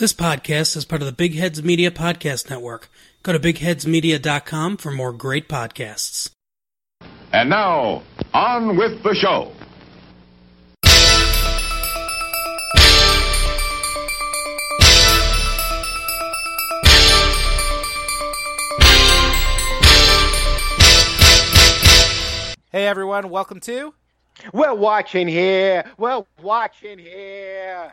This podcast is part of the Big Heads Media Podcast Network. Go to bigheadsmedia.com for more great podcasts. And now, on with the show. Hey everyone, welcome to We're watching here. We're watching here.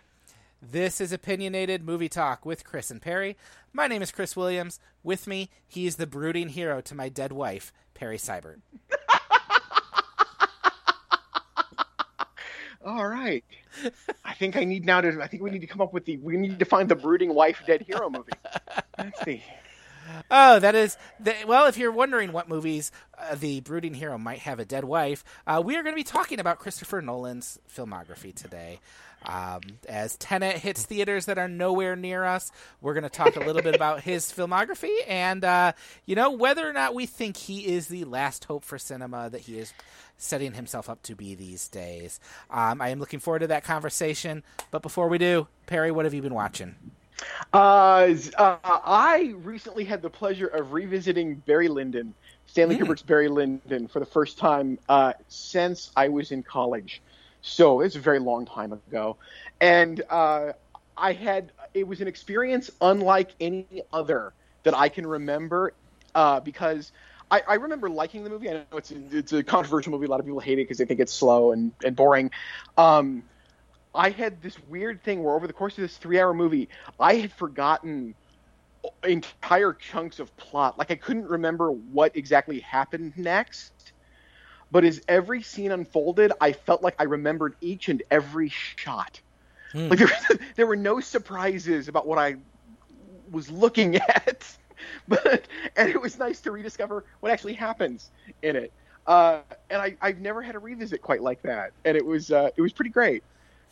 This is Opinionated Movie Talk with Chris and Perry. My name is Chris Williams. With me, he is the brooding hero to my dead wife, Perry Seibert. All right. I think I need now to. I think we need to come up with the. We need to find the brooding wife, dead hero movie. Let's see. Oh, that is the, well. If you're wondering what movies uh, the brooding hero might have a dead wife, uh, we are going to be talking about Christopher Nolan's filmography today. Um, as Tenet hits theaters that are nowhere near us, we're going to talk a little bit about his filmography and uh, you know whether or not we think he is the last hope for cinema that he is setting himself up to be these days. Um, I am looking forward to that conversation. But before we do, Perry, what have you been watching? Uh, uh, I recently had the pleasure of revisiting Barry Lyndon, Stanley Mm. Kubrick's Barry Lyndon, for the first time uh, since I was in college. So it's a very long time ago, and uh, I had it was an experience unlike any other that I can remember uh, because. I, I remember liking the movie. I know it's a, it's a controversial movie. A lot of people hate it because they think it's slow and, and boring. Um, I had this weird thing where over the course of this three hour movie, I had forgotten entire chunks of plot. Like I couldn't remember what exactly happened next. But as every scene unfolded, I felt like I remembered each and every shot. Hmm. Like there, there were no surprises about what I was looking at. But and it was nice to rediscover what actually happens in it. Uh, and I, I've never had a revisit quite like that, and it was uh, it was pretty great.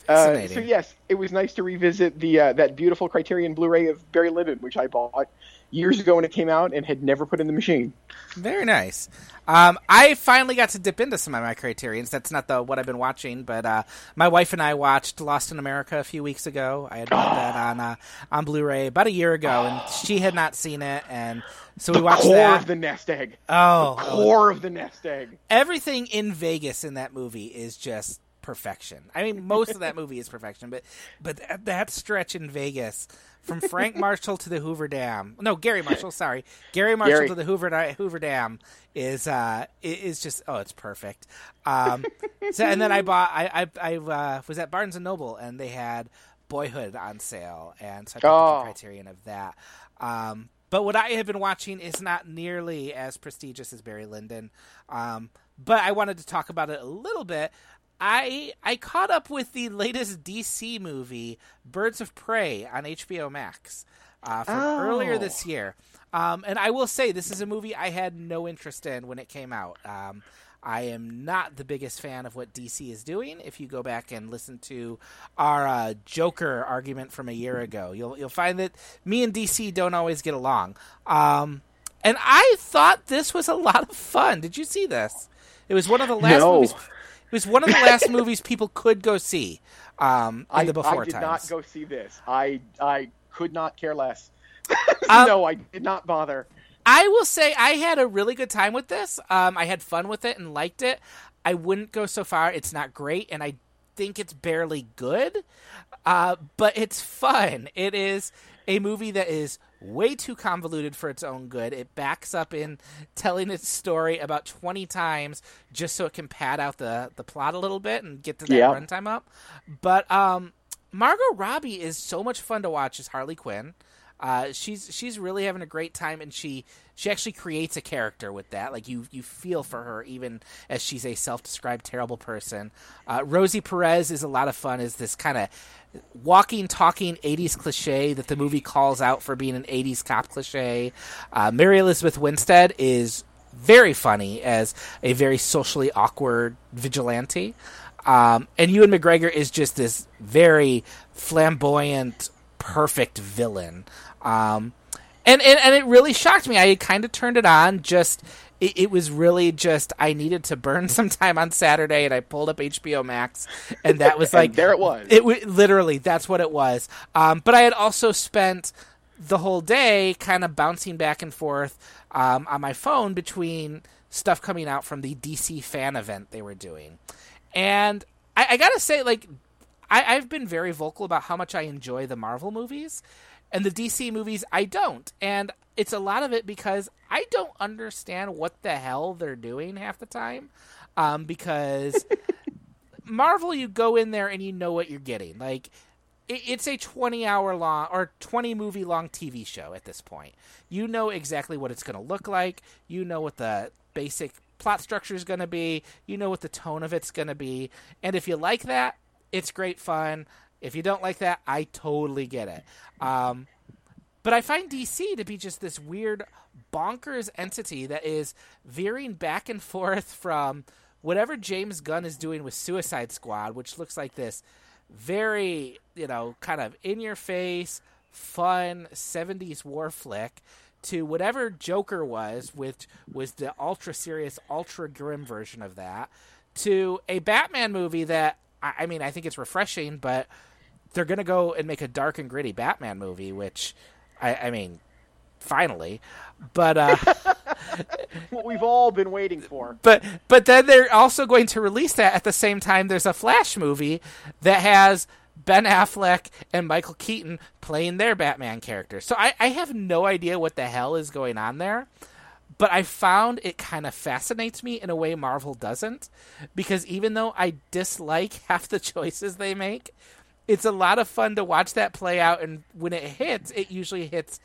Uh, so yes, it was nice to revisit the uh, that beautiful Criterion Blu-ray of Barry Lyndon, which I bought years ago when it came out and had never put in the machine. Very nice. Um, I finally got to dip into some of my criterions. That's not the what I've been watching, but uh, my wife and I watched Lost in America a few weeks ago. I had bought that on uh, on Blu-ray about a year ago, and she had not seen it, and so we watched Core that. of the nest egg. oh, Core of the nest egg. everything in Vegas in that movie is just perfection. I mean, most of that movie is perfection, but but that, that stretch in Vegas from Frank Marshall to the Hoover Dam. No, Garry Marshall. Sorry, Garry Marshall Gary. to the Hoover Hoover Dam is uh is just oh, it's perfect. Um, so and then I bought I I, I uh, was at Barnes and Noble and they had Boyhood on sale, and so I picked Oh. the Criterion of that. Um, but what I have been watching is not nearly as prestigious as Barry Lyndon. Um, but I wanted to talk about it a little bit. I I caught up with the latest DC movie, Birds of Prey, on HBO Max uh, from Oh. earlier this year. Um, and I will say, this is a movie I had no interest in when it came out. Um, I am not the biggest fan of what DC is doing. If you go back and listen to our uh, Joker argument from a year ago, you'll you'll find that me and DC don't always get along. Um, and I thought this was a lot of fun. Did you see this? It was one of the last No. movies. It was one of the last movies people could go see um, in I, the before I did times. not go see this. I I could not care less. Um, no, I did not bother. I will say I had a really good time with this. Um, I had fun with it and liked it. I wouldn't go so far. It's not great, and I think it's barely good, uh, but it's fun. It is a movie that is way too convoluted for its own good. It backs up in telling its story about 20 times just so it can pad out the, the plot a little bit and get to that Yeah. runtime up. But um, Margot Robbie is so much fun to watch as Harley Quinn. Uh, she's she's really having a great time, and she she actually creates a character with that. Like you you feel for her even as she's a self described terrible person. Uh, Rosie Perez is a lot of fun as this kind of walking, talking '80s cliche that the movie calls out for being an '80s cop cliche. Uh, Mary Elizabeth Winstead is very funny as a very socially awkward vigilante. Um, and Ewan McGregor is just this very flamboyant, perfect villain. Um, and, and and it really shocked me. I kind of turned it on just it, it, was really just I needed to burn some time on Saturday, and I pulled up HBO Max, and that was like there it was. It was literally that's what it was. Um, but I had also spent the whole day kind of bouncing back and forth um, on my phone between stuff coming out from the DC fan event they were doing, and I, I gotta say, like I, I've been very vocal about how much I enjoy the Marvel movies and the DC movies I don't. And it's a lot of it because I don't understand what the hell they're doing half the time. Um, because Marvel, you go in there and you know what you're getting. Like, it, it's a 20 hour long or 20 movie long TV show at this point. You know exactly what it's going to look like. You know what the basic plot structure is going to be. You know what the tone of it's going to be. And if you like that, it's great fun. If you don't like that, I totally get it. Um, but I find DC to be just this weird, bonkers entity that is veering back and forth from whatever James Gunn is doing with Suicide Squad, which looks like this very, you know, kind of in your face, fun 70s war flick, to whatever Joker was, which was the ultra serious, ultra grim version of that, to a Batman movie that, I mean, I think it's refreshing, but they're going to go and make a dark and gritty Batman movie, which I, I mean, finally. But uh, what we've all been waiting for. But but then they're also going to release that at the same time. There's a Flash movie that has Ben Affleck and Michael Keaton playing their Batman characters. So I, I have no idea what the hell is going on there. But I found it kind of fascinates me in a way Marvel doesn't, because even though I dislike half the choices they make, it's a lot of fun to watch that play out, and when it hits, it usually hits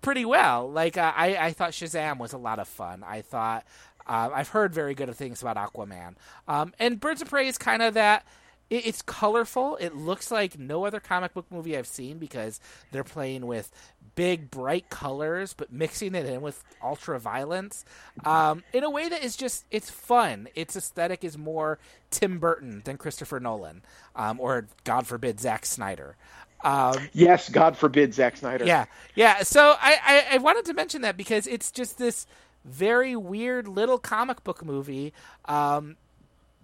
pretty well. Like uh, I, I thought Shazam was a lot of fun. I thought uh, I've heard very good things about Aquaman, um, and Birds of Prey is kind of that. It, it's colorful. It looks like no other comic book movie I've seen because they're playing with big bright colors but mixing it in with ultra violence um, in a way that is just it's fun. Its aesthetic is more tim burton than christopher nolan um, or god forbid Zack snyder. Um, yes god forbid Zack snyder. Yeah yeah so I, I, I wanted to mention that because it's just this very weird little comic book movie um,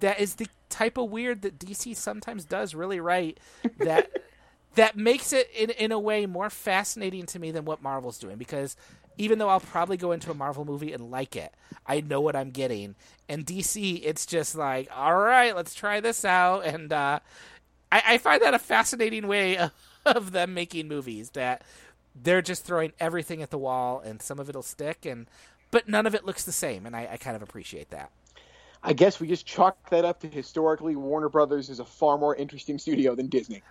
that is the type of weird that dc sometimes does really right that that makes it in in a way more fascinating to me than what Marvel's doing because even though I'll probably go into a Marvel movie and like it, I know what I'm getting. And DC, it's just like, all right, let's try this out. And uh, I, I, find that a fascinating way of, of, them making movies that they're just throwing everything at the wall, and some of it'll stick, and but none of it looks the same, and I, I kind of appreciate that. I guess we just chalk that up to historically Warner Brothers is a far more interesting studio than Disney.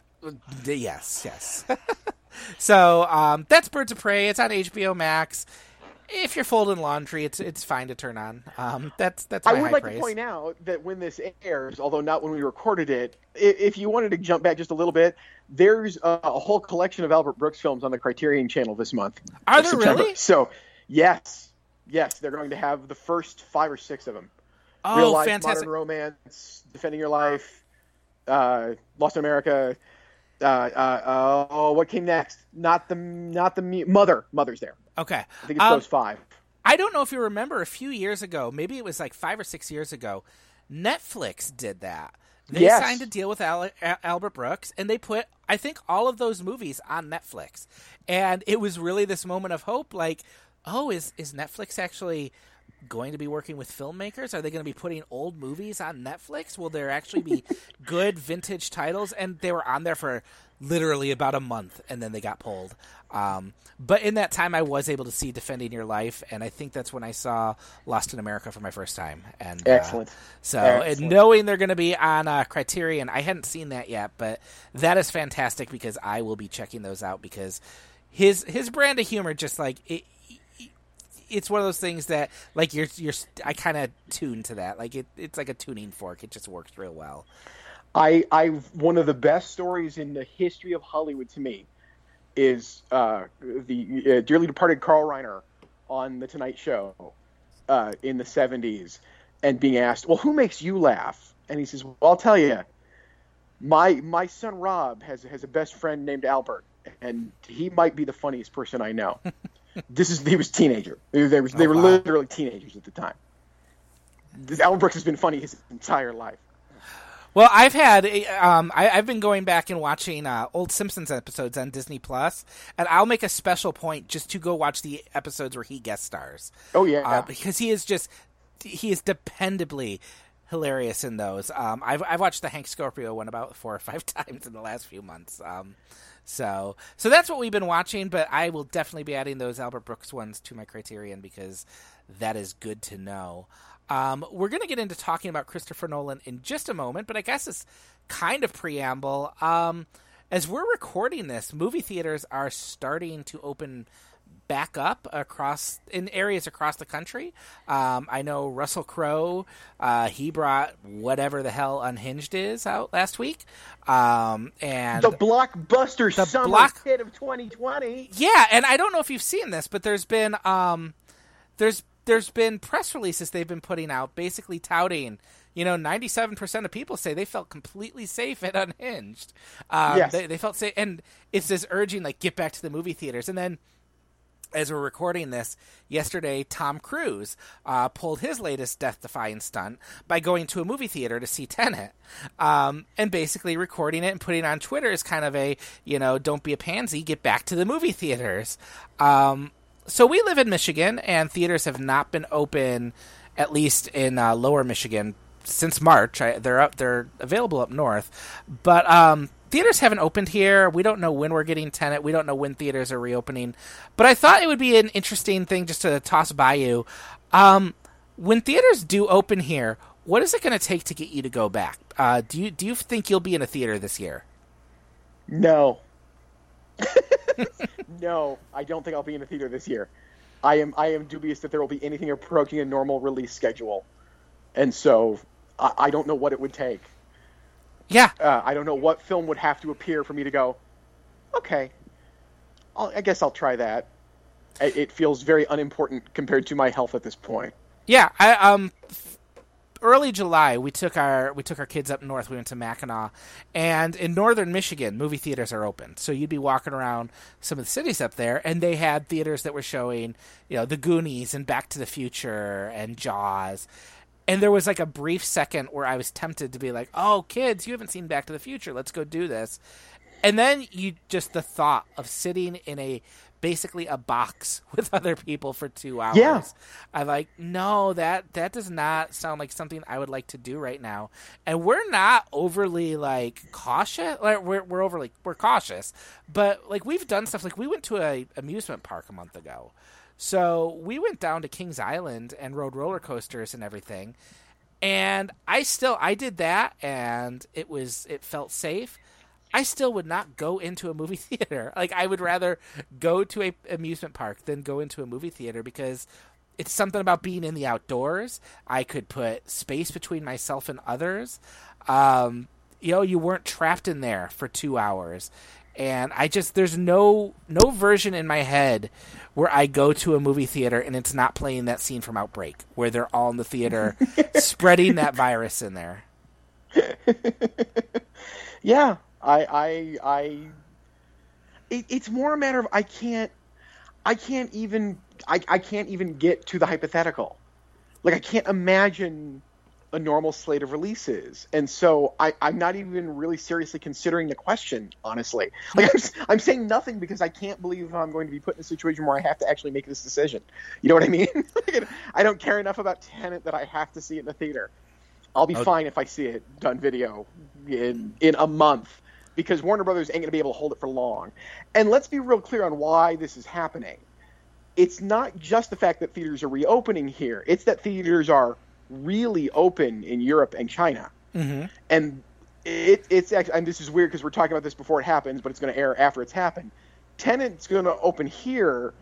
Yes, yes. so um, that's Birds of Prey. It's on HBO Max. If you're folding laundry, it's it's fine to turn on. Um, that's that's. I would like praise. to point out that when this airs, although not when we recorded it, if you wanted to jump back just a little bit, there's a, a whole collection of Albert Brooks films on the Criterion Channel this month. Are there September. really? So yes, yes, they're going to have the first five or six of them. Oh, Real life, fantastic! Modern romance, defending your life, uh, Lost in America uh, uh, oh, what came next? Not the not the mother. Mother's there. Okay, I think it's um, those five. I don't know if you remember a few years ago, maybe it was like five or six years ago. Netflix did that. They yes. signed a deal with Al- Albert Brooks, and they put, I think, all of those movies on Netflix. And it was really this moment of hope, like, oh, is is Netflix actually going to be working with filmmakers? Are they going to be putting old movies on Netflix? Will there actually be good vintage titles? And they were on there for literally about a month, and then they got pulled. Um, but in that time, I was able to see Defending Your Life, and I think that's when I saw Lost in America for my first time. And uh, excellent. Uh, so, excellent. and knowing they're going to be on uh, Criterion, I hadn't seen that yet, but that is fantastic because I will be checking those out because his his brand of humor just like it, it's one of those things that like you're you're I kind of tune to that. Like it, it's like a tuning fork. It just works real well. I I one of the best stories in the history of Hollywood to me is uh, the uh, dearly departed Carl Reiner on the Tonight Show uh, in the '70s, and being asked, "Well, who makes you laugh?" And he says, "Well, I'll tell you. My my son Rob has has a best friend named Albert, and he might be the funniest person I know." this is he was teenager. They, they, were, they Oh, were wow. literally teenagers at the time. This, Alan Brooks has been funny his entire life. Well, I've had um, I, I've been going back and watching uh, old Simpsons episodes on Disney Plus, and I'll make a special point just to go watch the episodes where he guest stars. Oh yeah, uh, because he is just he is dependably hilarious in those. Um, I've I've watched the Hank Scorpio one about four or five times in the last few months. Um, so so that's what we've been watching, but I will definitely be adding those Albert Brooks ones to my Criterion because that is good to know. Um, we're going to get into talking about Christopher Nolan in just a moment, but I guess it's kind of preamble. Um, as we're recording this, movie theaters are starting to open back up across in areas across the country. Um, I know Russell Crowe, uh, he brought whatever the hell Unhinged is out last week, um, and the blockbuster The summer block- hit of 2020. yeah, and I don't know if you've seen this, but there's been um, there's there's been press releases they've been putting out, basically touting. You know, ninety-seven percent of people say they felt completely safe at Unhinged. Um, Yes. they, they felt safe, and it's this urging like get back to the movie theaters, and then as we're recording this, yesterday Tom Cruise uh, pulled his latest death-defying stunt by going to a movie theater to see Tenet, um, and basically recording it and putting it on Twitter as kind of a you know don't be a pansy, get back to the movie theaters. Um, so we live in Michigan, and theaters have not been open, at least in uh, Lower Michigan, since March. I, they're up, they're available up north, but um, theaters haven't opened here. We don't know when we're getting Tenet. We don't know when theaters are reopening. But I thought it would be an interesting thing just to toss by you. Um, when theaters do open here, what is it going to take to get you to go back? Uh, do you do you think you'll be in a theater this year? No. no, I don't think I'll be in a theater this year. I am I am dubious that there will be anything approaching a normal release schedule, and so I, I don't know what it would take. Yeah, Uh, I don't know what film would have to appear for me to go. Okay, I'll, I guess I'll try that. It, it feels very unimportant compared to my health at this point. Yeah, I um early July we took our we took our kids up north. We went to Mackinac, and in northern Michigan, movie theaters are open. So you'd be walking around some of the cities up there, and they had theaters that were showing, you know, The Goonies and Back to the Future and Jaws. And there was like a brief second where I was tempted to be like, "Oh, kids, you haven't seen Back to the Future. Let's go do this." And then you just the thought of sitting in a basically a box with other people for two hours. Yeah. I'm like, no, that that does not sound like something I would like to do right now. And we're not overly like cautious. Like we're we're overly we're cautious, but like we've done stuff. Like we went to a amusement park a month ago, so we went down to Kings Island and rode roller coasters and everything. And I still I did that, and it was it felt safe. I still would not go into a movie theater. Like I would rather go to a amusement park than go into a movie theater because it's something about being in the outdoors. I could put space between myself and others. Um, you know, you weren't trapped in there for two hours. And I just there's no no version in my head where I go to a movie theater and it's not playing that scene from Outbreak where they're all in the theater spreading that virus in there. Yeah, I, I, I. It, it's more a matter of I can't, I can't even, I, I can't even get to the hypothetical. Like I can't imagine a normal slate of releases, and so I, I'm not even really seriously considering the question. Honestly, like I'm, I'm saying nothing because I can't believe I'm going to be put in a situation where I have to actually make this decision. You know what I mean? Like, I don't care enough about Tenet that I have to see it in the theater. I'll be oh. fine if I see it done video in in a month because Warner Brothers ain't going to be able to hold it for long. And let's be real clear on why this is happening. It's not just the fact that theaters are reopening here; it's that theaters are really open in Europe and China. Mm-hmm. And it, it's actually, and this is weird because we're talking about this before it happens, but it's going to air after it's happened. Tenet's going to open here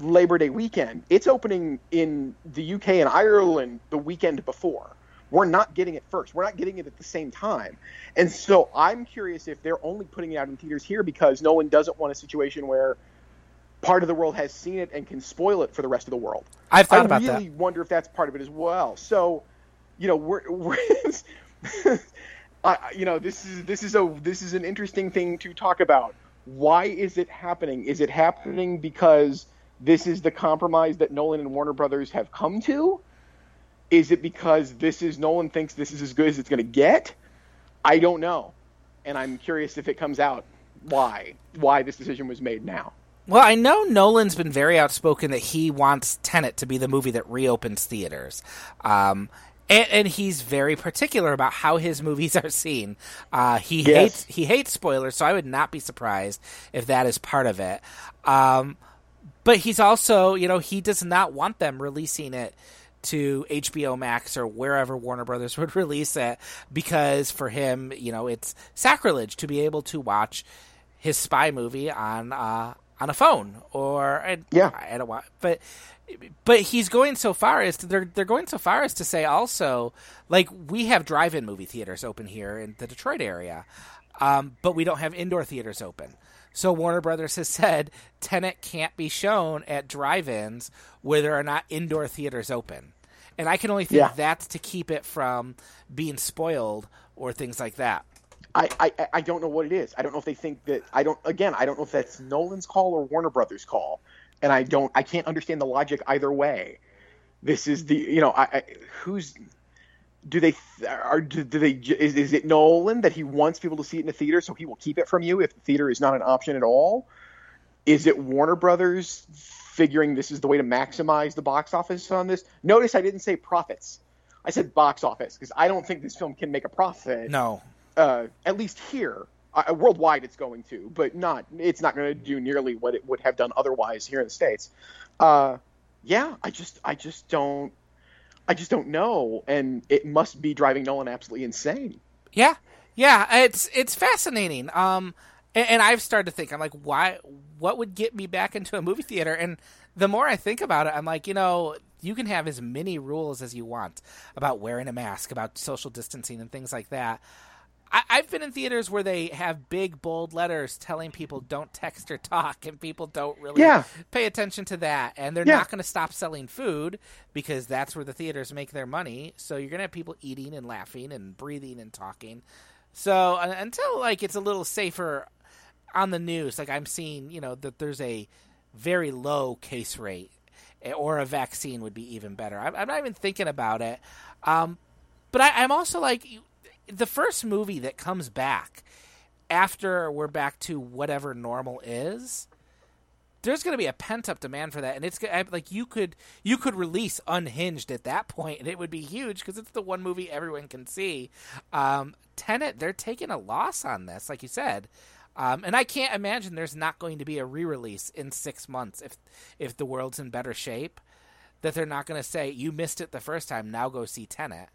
Labor Day weekend. It's opening in the UK and Ireland the weekend before. We're not getting it first. We're not getting it at the same time. And so I'm curious if they're only putting it out in theaters here because no one doesn't want a situation where part of the world has seen it and can spoil it for the rest of the world. I've thought I about really that. wonder if that's part of it as well. So, you know, we're, we're I, I- you know, this is this is a this is an interesting thing to talk about. Why is it happening? Is it happening because this is the compromise that Nolan and Warner Brothers have come to? Is it because this is Nolan thinks this is as good as it's going to get? I don't know, and I'm curious if it comes out why why this decision was made now. Well, I know Nolan's been very outspoken that he wants Tenet to be the movie that reopens theaters. Um, and, and, he's very particular about how his movies are seen. Uh, he yes. hates he hates spoilers, so I would not be surprised if that is part of it. Um, but he's also, you know, he does not want them releasing it to HBO Max or wherever Warner Brothers would release it because for him, you know, it's sacrilege to be able to watch his spy movie on uh, on a phone or yeah, I, don't want, but but he's going so far as to, they're they're going so far as to say also like we have drive-in movie theaters open here in the Detroit area, um, but we don't have indoor theaters open. So Warner Brothers has said Tenet can't be shown at drive-ins where there are not indoor theaters open, and I can only think yeah. that's to keep it from being spoiled or things like that. I, I, I don't know what it is. I don't know if they think that I don't again I don't know if that's Nolan's call or Warner Brothers call and I don't I can't understand the logic either way. This is the you know I, I who's do they are do, do they is, is it Nolan that he wants people to see it in the theater so he will keep it from you if the theater is not an option at all? Is it Warner Brothers figuring this is the way to maximize the box office on this? Notice I didn't say profits. I said box office because I don't think this film can make a profit. No. Uh, at least here uh, worldwide it's going to, but not it's not going to do nearly what it would have done otherwise here in the states. Uh, yeah, I just I just don't I just don't know, and it must be driving Nolan absolutely insane. Yeah, yeah, it's it's fascinating. Um, and, and I've started to think I'm like, why? What would get me back into a movie theater? And the more I think about it, I'm like, you know, you can have as many rules as you want about wearing a mask, about social distancing, and things like that. I, have been in theaters where they have big bold letters telling people don't text or talk, and people don't really yeah. pay attention to that. And they're yeah. not going to stop selling food because that's where the theaters make their money. So you're going to have people eating and laughing and breathing and talking. So uh, until like it's a little safer on the news, like I'm seeing, you know, that there's a very low case rate, eh, or a vaccine would be even better. I'm, I'm not even thinking about it. Um, but I, I'm also like the first movie that comes back after we're back to whatever normal is there's going to be a pent up demand for that, and it's like you could you could release Unhinged at that point, and it would be huge because it's the one movie everyone can see. Um, Tenet, they're taking a loss on this, like you said, um, and I can't imagine there's not going to be a re release in six months if if the world's in better shape. That they're not going to say you missed it the first time, now go see Tenet.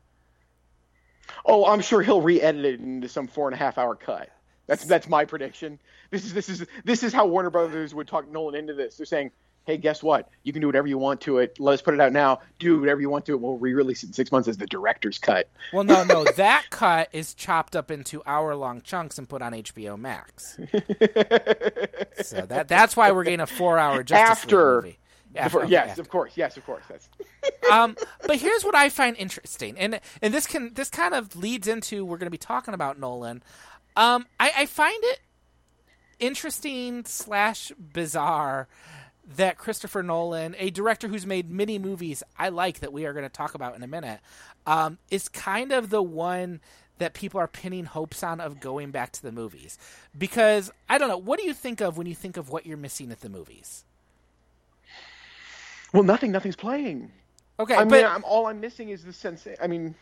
Oh, I'm sure he'll re-edit it into some four and a half hour cut. That's that's my prediction. This is this is this is how Warner Brothers would talk Nolan into this. They're saying, "Hey, guess what? You can do whatever you want to it. Let us put it out now. Do whatever you want to it. We'll re-release it in six months as the director's cut." Well, no, no, that cut is chopped up into hour-long chunks and put on HBO Max. so that that's why we're getting a four-hour Justice after. League movie. After, okay, yes, after. of course. Yes, of course. That's... um, but here's what I find interesting, and and this can this kind of leads into we're going to be talking about Nolan. Um, I, I find it interesting slash bizarre that Christopher Nolan, a director who's made many movies I like that we are going to talk about in a minute, um, is kind of the one that people are pinning hopes on of going back to the movies. Because I don't know, what do you think of when you think of what you're missing at the movies? Well, nothing. Nothing's playing. Okay, I but mean, I'm, all I'm missing is the sense. I mean,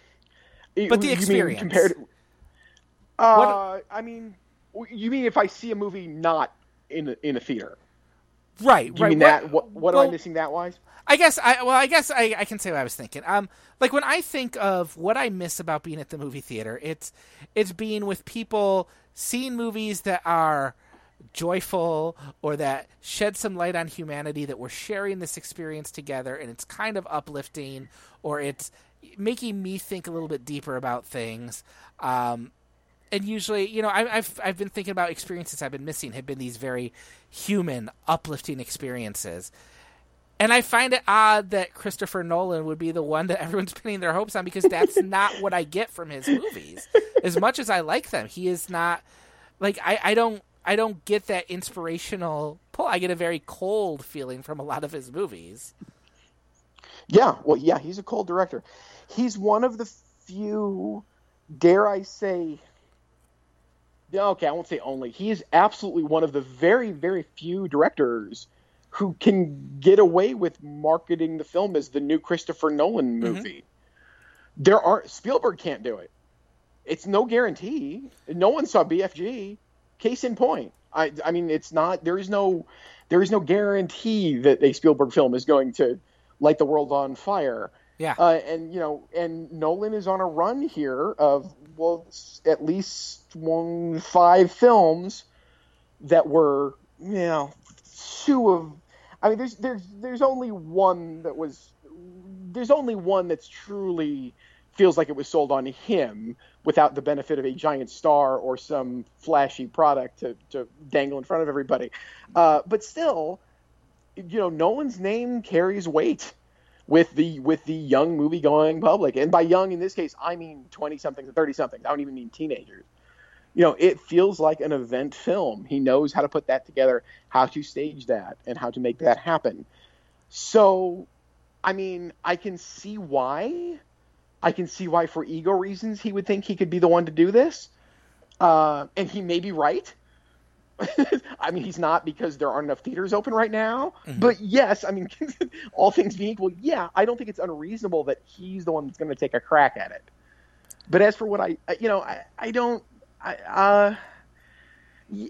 but the experience compared. To, Uh, I mean, you mean if I see a movie not in a, in a theater? Right. You right. mean that? What, what well, am I missing that wise? I guess I well I guess I, I can say what I was thinking. Um like when I think of what I miss about being at the movie theater, it's it's being with people seeing movies that are joyful or that shed some light on humanity that we're sharing this experience together and it's kind of uplifting or it's making me think a little bit deeper about things um, and usually you know I, have I've been thinking about experiences i've been missing have been these very human uplifting experiences and I find it odd that Christopher Nolan would be the one that everyone's pinning their hopes on because that's not what I get from his movies. As much as I like them, he is not like I, I don't I don't get that inspirational pull. I get a very cold feeling from a lot of his movies. Yeah, well, yeah, he's a cold director. He's one of the few, dare I say, okay, I won't say only. He is absolutely one of the very, very few directors who can get away with marketing the film as the new Christopher Nolan Mm-hmm. movie. There are Spielberg can't do it. It's no guarantee. No one saw BFG. Case in point. I, I mean, it's not. There is no, there is no guarantee that a Spielberg film is going to light the world on fire. Yeah. Uh, and you know, and Nolan is on a run here of well, at least one five films that were you know two of. I mean, there's there's there's only one that was there's only one that's truly feels like it was sold on him without the benefit of a giant star or some flashy product to, to dangle in front of everybody. Uh, but still, you know, Nolan's name carries weight with the with the young movie going public. And by young in this case, I mean twenty somethings and thirty somethings. I don't even mean teenagers. You know, it feels like an event film. He knows how to put that together, how to stage that, and how to make that happen. So, I mean, I can see why. I can see why, for ego reasons, he would think he could be the one to do this. Uh, and he may be right. I mean, he's not because there aren't enough theaters open right now. But yes, I mean, all things being equal, yeah, I don't think it's unreasonable that he's the one that's going to take a crack at it. But as for what I, you know, I, I don't, I, uh,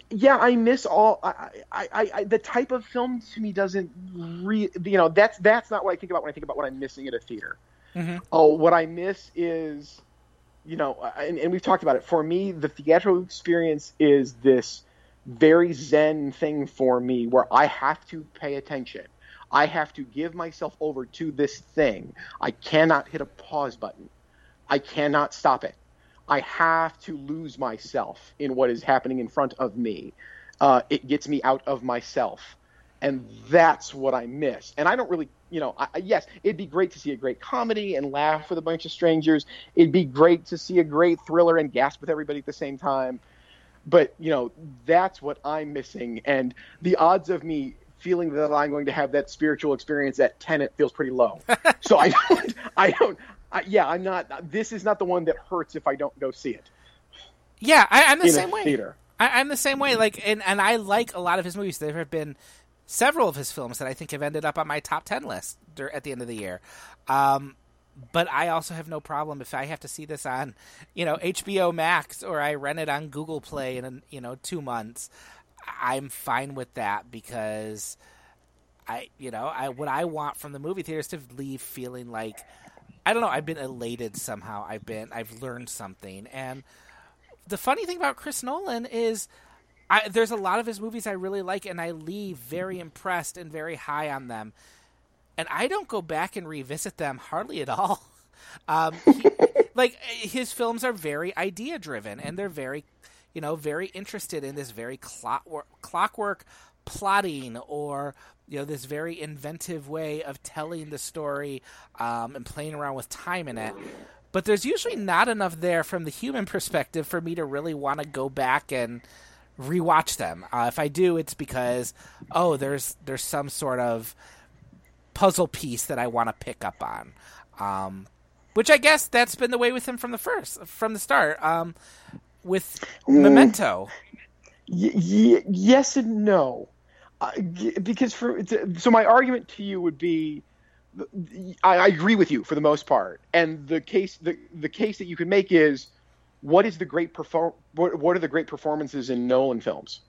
yeah, I miss all. I, I, I, I, the type of film to me doesn't re, you know, that's that's not what I think about when I think about what I'm missing at a theater. Oh, what I miss is, you know, and, and we've talked about it. For me, the theatrical experience is this very zen thing for me where I have to pay attention. I have to give myself over to this thing. I cannot hit a pause button. I cannot stop it. I have to lose myself in what is happening in front of me. Uh, it gets me out of myself. And that's what I miss. And I don't really, you know, I, yes, it'd be great to see a great comedy and laugh with a bunch of strangers. It'd be great to see a great thriller and gasp with everybody at the same time but you know that's what i'm missing and the odds of me feeling that i'm going to have that spiritual experience at Tenet feels pretty low so i don't i don't I, yeah i'm not this is not the one that hurts if i don't go see it Yeah, I, I'm the in same way. theater I, I'm the same way. Like, and and I like a lot of his movies. There have been several of his films that I think have ended up on my top ten list at the end of the year. Um, but I also have no problem if I have to see this on, you know, HBO Max or I rent it on Google Play in you know two months. I'm fine with that because I, you know, I what I want from the movie theater is to leave feeling like I don't know. I've been elated somehow. I've been I've learned something and the funny thing about Chris Nolan is I, there's a lot of his movies I really like, and I leave very impressed and very high on them. And I don't go back and revisit them hardly at all. Um, he, like his films are very idea driven, and they're very, you know, very interested in this very clockwork, clockwork plotting or you know this very inventive way of telling the story um, and playing around with time in it but there's usually not enough there from the human perspective for me to really want to go back and rewatch them. Uh, if I do, it's because oh, there's there's some sort of puzzle piece that I want to pick up on. Um, which I guess that's been the way with him from the first, from the start. Um, with Memento, y- y- yes and no uh, y- because for so my argument to you would be I, I agree with you for the most part and the case the, the case that you can make is what is the great perform what, what are the great performances in Nolan films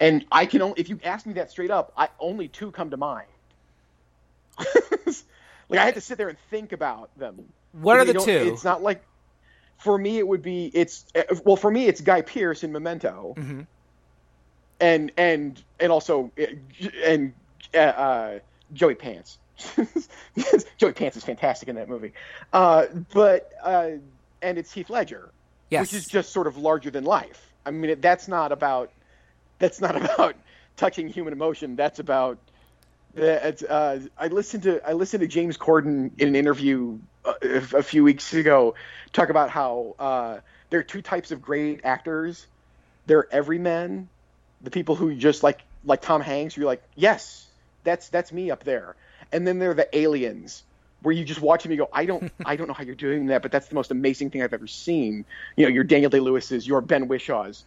and I can only if you ask me that straight up I only two come to mind like I had to sit there and think about them What are the two? it's not like for me it would be it's well for me it's Guy Pearce in Memento Mm-hmm. and and and also and uh, uh, Joey Pants. Joey Pants is fantastic in that movie, uh, but uh, and it's Heath Ledger, yes, which is just sort of larger than life. I mean, that's not about that's not about touching human emotion. That's about it's, uh, I listened to I listened to James Corden in an interview uh, a, a few weeks ago talk about how uh, there are two types of great actors. They're everymen, the people who just like like Tom Hanks, you're like, yes, that's that's me up there. And then there are the aliens where you just watch him and you go, I don't I don't know how you're doing that, but that's the most amazing thing I've ever seen. You know, your Daniel Day Lewis's, your Ben Whishaw's.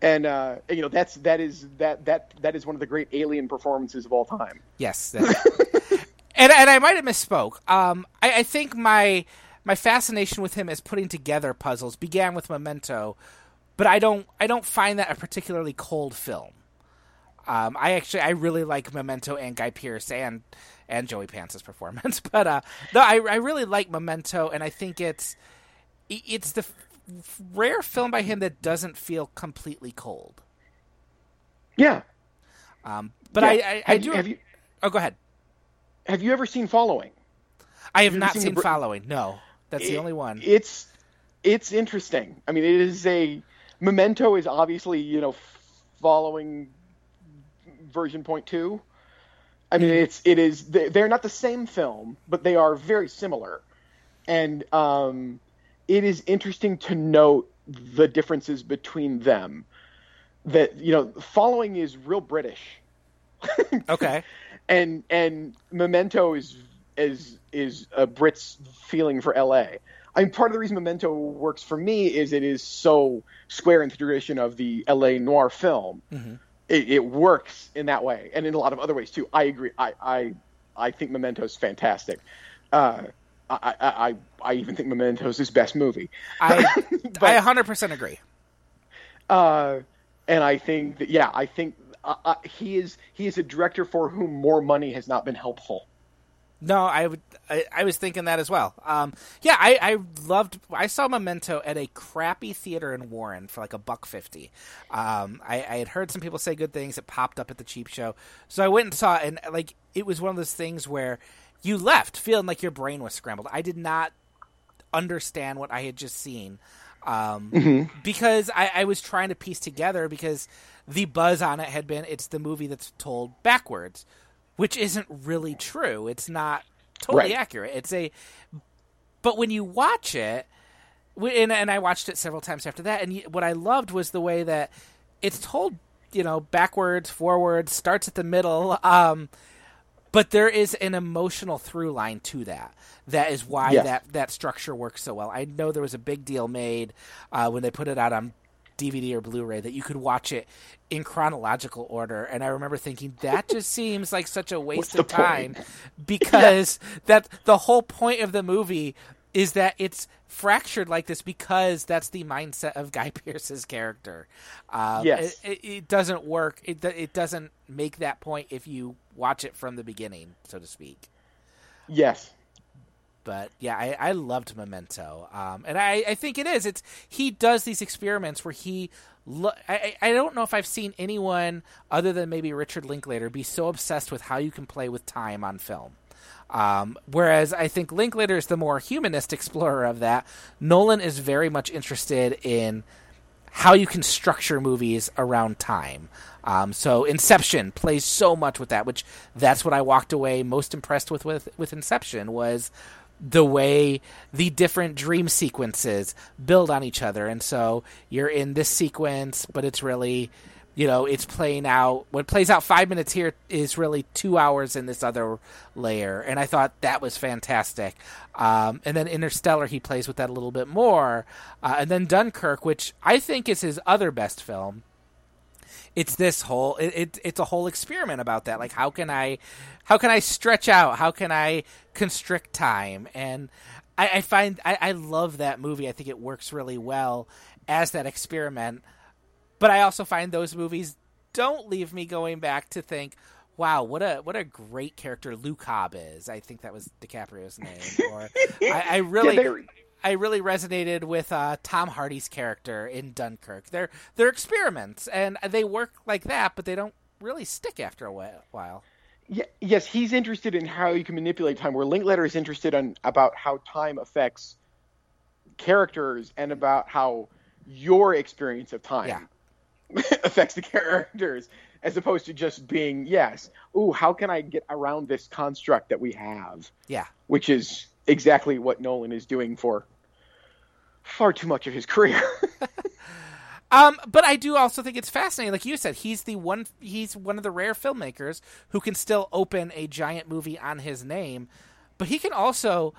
And uh, you know, that's that is that that that is one of the great alien performances of all time. Yes. and and I might have misspoke. Um, I, I think my my fascination with him as putting together puzzles began with Memento, but I don't I don't find that a particularly cold film. Um, I actually I really like Memento and Guy Pearce and and Joey Pants's performance, but uh, no, I I really like Memento, and I think it's it's the f- rare film by him that doesn't feel completely cold. Yeah. Um, but Yeah. I I, I Have do you- have you Oh, go ahead. have you ever seen Following? I have ever not seen seen Br- Following. No, that's the only one. It's it's interesting. I mean, it is a Memento is obviously you know following version point two. I Mm-hmm. mean, it's it is they- they're not the same film, but they are very similar, and um, it is interesting to note the differences between them. That you know, following is real British Okay. and and Memento is is is a Brit's feeling for L.A. I mean, part of the reason Memento works for me is it is so square in the tradition of the L.A. noir film. It, it works in that way, and in a lot of other ways too. I agree. I I, I think Memento is fantastic. Uh, I, I I even think Memento is his best movie. I But- I 100% agree. Uh, and I think that yeah, I think uh, uh, he is he is a director for whom more money has not been helpful. No, I would. I, I was thinking that as well. Um, yeah, I, I loved. I saw Memento at a crappy theater in Warren for like a buck fifty. Um, I, I had heard some people say good things. It popped up at the cheap show, so I went and saw it. And like, it was one of those things where you left feeling like your brain was scrambled. I did not understand what I had just seen um, because I, I was trying to piece together because the buzz on it had been it's the movie that's told backwards, which isn't really true. It's not totally Right. accurate. It's a but when you watch it, and, and I watched it several times after that, and what I loved was the way that it's told, you know, backwards, forwards, starts at the middle. Um, but there is an emotional through line to that. That is why Yes. that that structure works so well. I know there was a big deal made uh, when they put it out on DVD or Blu-ray that you could watch it in chronological order, and I remember thinking that just seems like such a waste of time point? because that the whole point of the movie is that it's fractured like this because that's the mindset of Guy Pearce's character. Um, Yes. it, it, it doesn't work. It it doesn't make that point if you watch it from the beginning, so to speak. Yes. But yeah, I, I loved Memento, um, and I, I think it is. It's he does these experiments where he. I I don't know if I've seen anyone other than maybe Richard Linklater be so obsessed with how you can play with time on film. Um, whereas I think Linklater is the more humanist explorer of that. Nolan is very much interested in how you can structure movies around time. Um, so Inception plays so much with that, which that's what I walked away most impressed with with, with Inception was the way the different dream sequences build on each other. And so you're in this sequence, but it's really you know, it's playing out. What plays out five minutes here is really two hours in this other layer, and I thought that was fantastic. Um, and then Interstellar, he plays with that a little bit more, uh, and then Dunkirk, which I think is his other best film. It's this whole it, it it's a whole experiment about that. Like how can I how can I stretch out? How can I constrict time? And I, I find I, I love that movie. I think it works really well as that experiment but I also find those movies don't leave me going back to think, wow, what a what a great character Luke Cobb is. I think that was DiCaprio's name. Or I, I really Yeah, I really resonated with uh, Tom Hardy's character in Dunkirk. They're they're experiments and they work like that, but they don't really stick after a while. Yeah, yes, he's interested in how you can manipulate time. Where Linklater is interested in about how time affects characters and about how your experience of time Yeah. affects the characters, as opposed to just being yes, ooh, how can I get around this construct that we have, Yeah. which is exactly what Nolan is doing for far too much of his career. Um, but I do also think it's fascinating. Like you said, he's the one. He's one of the rare filmmakers who can still open a giant movie on his name, but he can also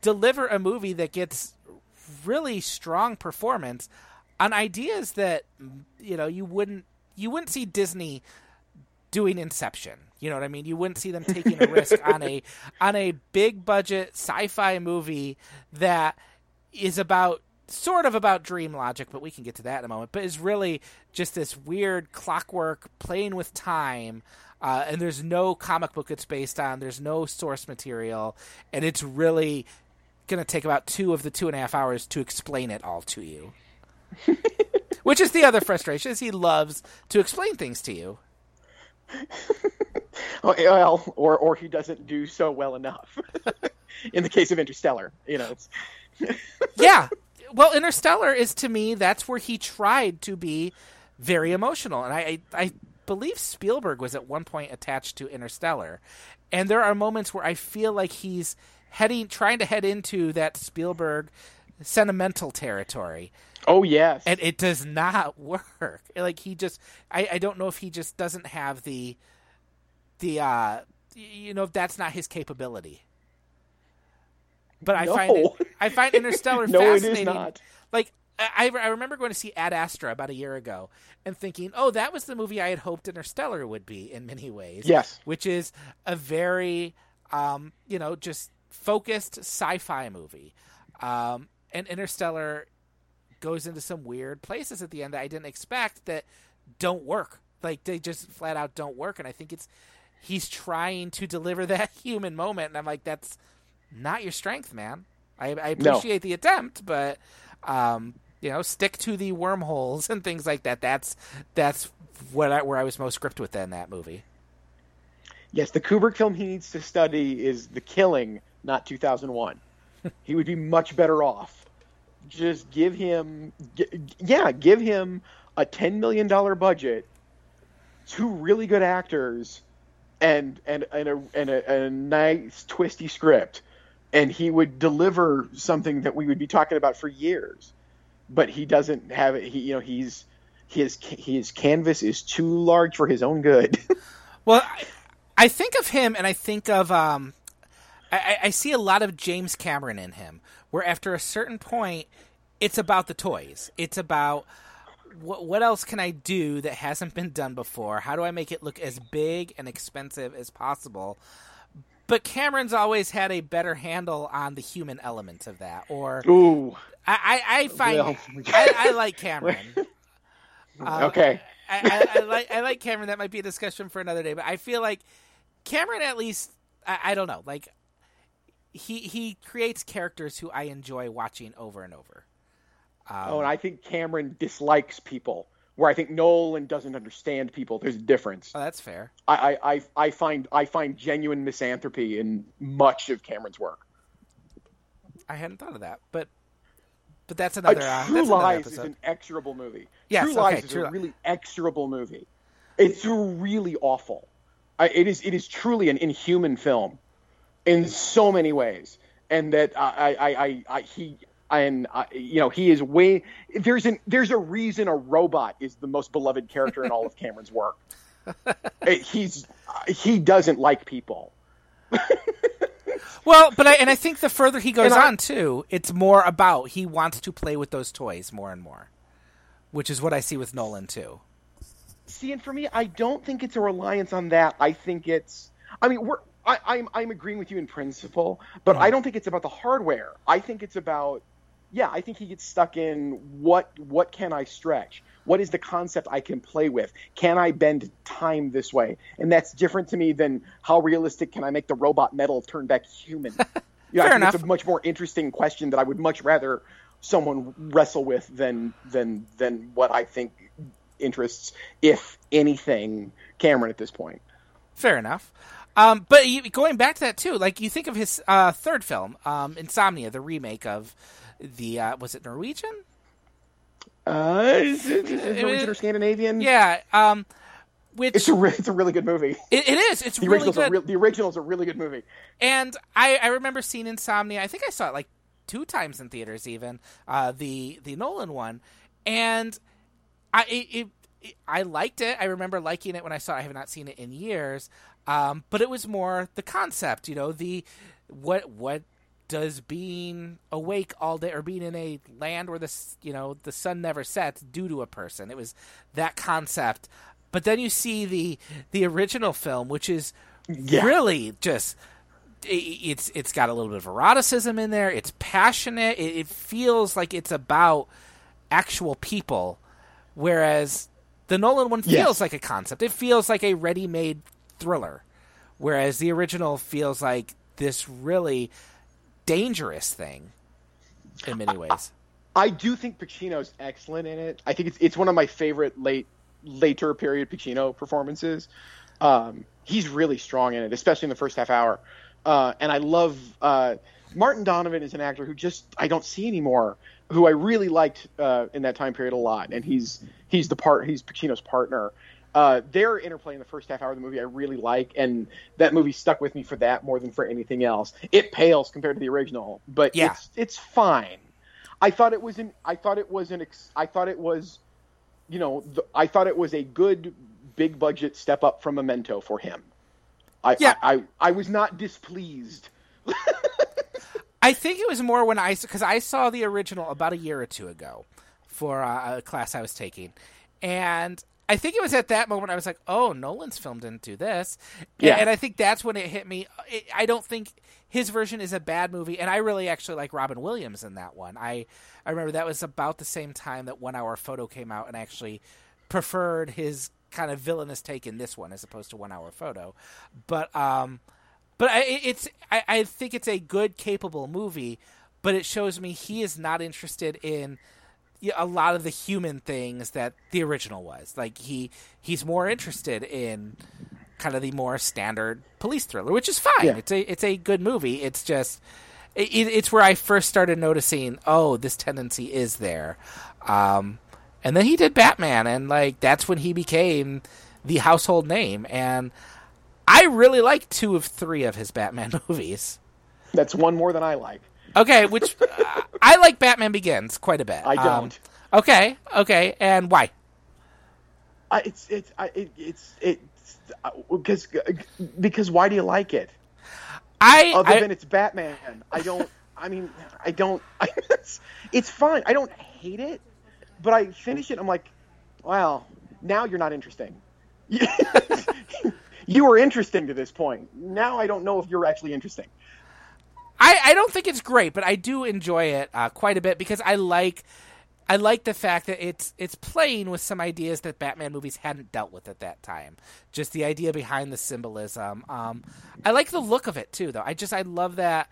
deliver a movie that gets really strong performance on ideas that you know you wouldn't you wouldn't see Disney doing Inception. You know what I mean? You wouldn't see them taking a risk on a on a big budget sci-fi movie that is about sort of about dream logic, but we can get to that in a moment. But is really just this weird clockwork playing with time. Uh, and there's no comic book it's based on. There's no source material, and it's really going to take about two of the two and a half hours to explain it all to you. Which is the other frustration: is he loves to explain things to you. Oh, well, or or he doesn't do so well enough. In the case of Interstellar, you know. Yeah, well, Interstellar is to me that's where he tried to be very emotional, and I, I, I believe Spielberg was at one point attached to Interstellar, and there are moments where I feel like he's heading trying to head into that Spielberg sentimental territory. Oh yes, and it does not work. Like he just, I, I don't know if he just doesn't have the, the, uh, you know, that's not his capability. But I no. find it, I find Interstellar no, fascinating. it is not. Like I, I remember going to see Ad Astra about a year ago and thinking, oh, that was the movie I had hoped Interstellar would be in many ways. Yes, which is a very, um, you know, just focused sci-fi movie. Um, and Interstellar goes into some weird places at the end that I didn't expect that don't work. Like they just flat out don't work. And I think it's he's trying to deliver that human moment, and I'm like, that's not your strength, man. I, I appreciate no. the attempt, but um, you know, stick to the wormholes and things like that. That's that's what I, where I was most gripped with in that movie. Yes, the Kubrick film he needs to study is The Killing, not 2001. he would be much better off. Just give him, yeah, give him a ten million dollar budget, two really good actors, and and and a and a, a nice twisty script and he would deliver something that we would be talking about for years. But he doesn't have it. He, you know, he's his his canvas is too large for his own good. well, I, I, think of him, and I think of um, I, I see a lot of James Cameron in him, where after a certain point, it's about the toys. It's about what what else can I do that hasn't been done before? How do I make it look as big and expensive as possible? but Cameron's always had a better handle on the human element of that. Or ooh, I I, I find well, I, I, like Cameron. Uh, okay, I, I, I, like I like Cameron. That might be a discussion for another day. But I feel like Cameron, at least, I, don't know, like he he creates characters who I enjoy watching over and over. Um, oh, and I think Cameron dislikes people where I think Nolan doesn't understand people. There's a difference. Oh, that's fair. I, I, I find I find genuine misanthropy in much of Cameron's work. I hadn't thought of that, but but that's another. Uh, True that's Lies another is an execrable movie. Yes, True okay, Lies is True a really execrable movie. It's really awful. I, it is it is truly an inhuman film in so many ways, and that I I, I, I he and uh, you know he is way there's an there's a reason a robot is the most beloved character in all of Cameron's work. He's he doesn't like people. well, but I, and I think the further he goes I, on too, it's more about he wants to play with those toys more and more, which is what I see with Nolan too. See, and for me, I don't think it's a reliance on that. I think it's. I mean, we're. I, am I'm, I'm agreeing with you in principle, but mm-hmm. I don't think it's about the hardware. I think it's about yeah, I think he gets stuck in what what can I stretch? What is the concept I can play with? Can I bend time this way? And that's different to me than how realistic can I make the robot metal turn back human? You know, Fair I think enough. it's a much more interesting question that I would much rather someone wrestle with than than than what I think interests, if anything, Cameron at this point. Fair enough. Um, but you, going back to that too, like you think of his uh, third film, um, Insomnia, the remake of the uh, was it Norwegian? Uh, is it, is it Norwegian or Scandinavian? Yeah. Um, which it's a re- it's a really good movie. it, it is. It's the really good. Re- the original's a really good movie. And I, I remember seeing Insomnia. I think I saw it like two times in theaters, even uh, the the Nolan one. and I it, it, it, I liked it. I remember liking it when I saw it. I have not seen it in years. Um, but it was more the concept, you know, the what what does being awake all day or being in a land where the you know the sun never sets do to a person? It was that concept. But then you see the the original film, which is Yeah. really just it, it's it's got a little bit of eroticism in there. It's passionate. It, it feels like it's about actual people, whereas the Nolan one feels Yes. like a concept. It feels like a ready-made thriller, whereas the original feels like this really dangerous thing in many ways. I do think Pacino's excellent in it. I think it's it's one of my favorite late later period Pacino performances. Um, he's really strong in it, especially in the first half hour. Uh, and I love uh, Martin Donovan is an actor who just I don't see anymore. Who I really liked uh, in that time period a lot, and he's he's the part he's Pacino's partner. Uh, their interplay in the first half hour of the movie I really like, and that movie stuck with me for that more than for anything else. It pales compared to the original, but Yeah. it's it's fine. I thought it was an I thought it was an ex, I thought it was you know the, I thought it was a good big budget step up from Memento for him. I Yeah. I, I, I was not displeased. I think it was more when I because I saw the original about a year or two ago for uh, a class I was taking, and I think it was at that moment I was like, "Oh, Nolan's film didn't do this," And- Yeah. and, I think that's when it hit me. It, I don't think his version is a bad movie, and I really actually like Robin Williams in that one. I I remember that was about the same time that One Hour Photo came out, and I actually preferred his kind of villainous take in this one as opposed to One Hour Photo, but um but I, it's I, I think it's a good, capable movie. But it shows me he is not interested in a lot of the human things that the original was. Like he he's more interested in kind of the more standard police thriller, which is fine. Yeah. It's a it's a good movie. It's just it, it's where I first started noticing. Oh, this tendency is there. Um, and then he did Batman, and like that's when he became the household name. And I really like two of three of his Batman movies. That's one more than I like. Okay, which uh, I like Batman Begins quite a bit. I Um, don't. okay, okay, and why? I, it's it's I, it, it's it's because because why do you like it? I, Other I than it's Batman, I don't. I mean, I don't. I, it's, it's fine. I don't hate it, but I finish it. I'm like, wow. Now you're not interesting. you were interesting to this point. Now I don't know if you're actually interesting. I, I don't think it's great, but I do enjoy it uh, quite a bit because I like I like the fact that it's it's playing with some ideas that Batman movies hadn't dealt with at that time. Just the idea behind the symbolism. Um, I like the look of it too, though. I just I love that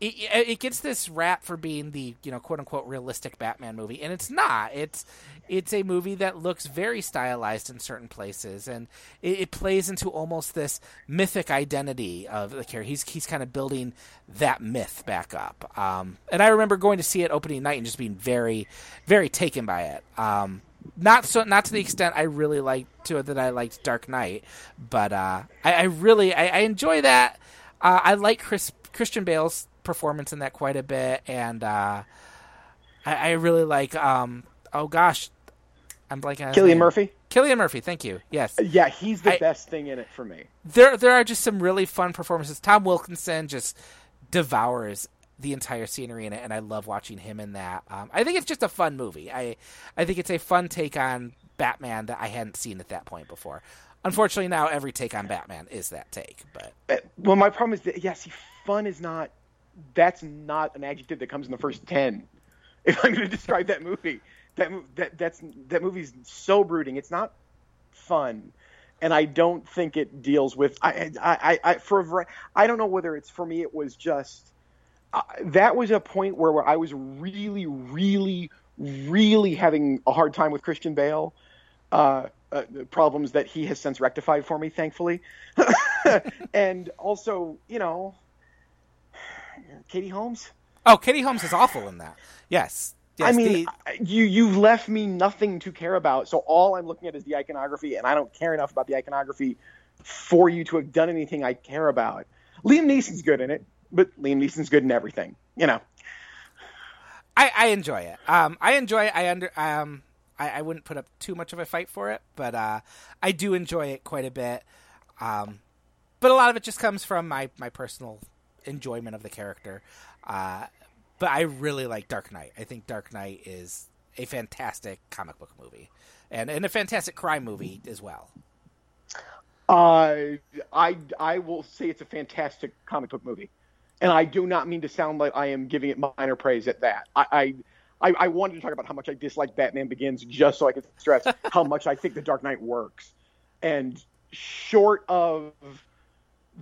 it, it gets this rap for being the you know quote unquote realistic Batman movie, and it's not. It's it's a movie that looks very stylized in certain places, and it, it plays into almost this mythic identity of the character. He's he's kind of building that myth back up. Um, and I remember going to see it opening night and just being very very taken by it. Um, not so not to the extent I really liked to it that I liked Dark Knight, but uh, I, I really I, I enjoy that. Uh, I like Chris Christian Bale's performance in that quite a bit, and uh, I, I really like. Um, oh gosh, I'm blanking. on Cillian. Murphy. Cillian Murphy. Thank you. Yes, Yeah, he's the I- best thing in it for me. there there are just some really fun performances. Tom Wilkinson just devours the entire scenery in it, and I love watching him in that. Um, I think it's just a fun movie. I I think it's a fun take on Batman that I hadn't seen at that point before. Unfortunately, now every take on Batman is that take. But Uh, Well, my problem is that yes, fun is not. That's not an adjective that comes in the first ten. If I'm going to describe that movie, that that that's that movie's so brooding. It's not fun, and I don't think it deals with. I I I, I for a I don't know whether it's for me. It was just uh, that was a point where, where I was really, really, really having a hard time with Christian Bale. Uh, uh, problems that he has since rectified for me, thankfully. and also, you know, Katie Holmes. oh, Katie Holmes is awful in that. Yes. Yes, I mean, the- you you've left me nothing to care about. So all I'm looking at is the iconography, and I don't care enough about the iconography for you to have done anything I care about. Liam Neeson's good in it, but Liam Neeson's good in everything. You know. I, I enjoy it. Um, I enjoy. It. I under. Um, I, I wouldn't put up too much of a fight for it, but uh, I do enjoy it quite a bit. Um, but a lot of it just comes from my my personal enjoyment of the character. Uh, but I really like Dark Knight. I think Dark Knight is a fantastic comic book movie, and and a fantastic crime movie as well. Uh, I I will say it's a fantastic comic book movie, and I do not mean to sound like I am giving it minor praise at that. I I, I wanted to talk about how much I dislike Batman Begins just so I could stress how much I think The Dark Knight works, and short of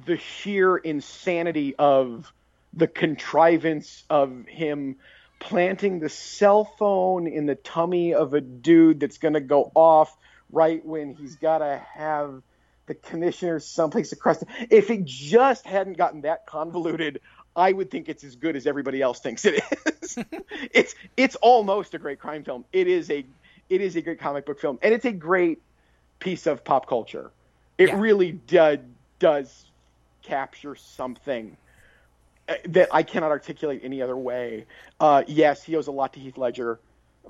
the sheer insanity of the contrivance of him planting the cell phone in the tummy of a dude that's going to go off right when he's got to have the commissioner someplace across. The, if it just hadn't gotten that convoluted, I would think it's as good as everybody else thinks it is. it's it's almost a great crime film. It is a it is a great comic book film, and it's a great piece of pop culture. It yeah. really does does capture something uh, that I cannot articulate any other way. Uh, yes, he owes a lot to Heath Ledger,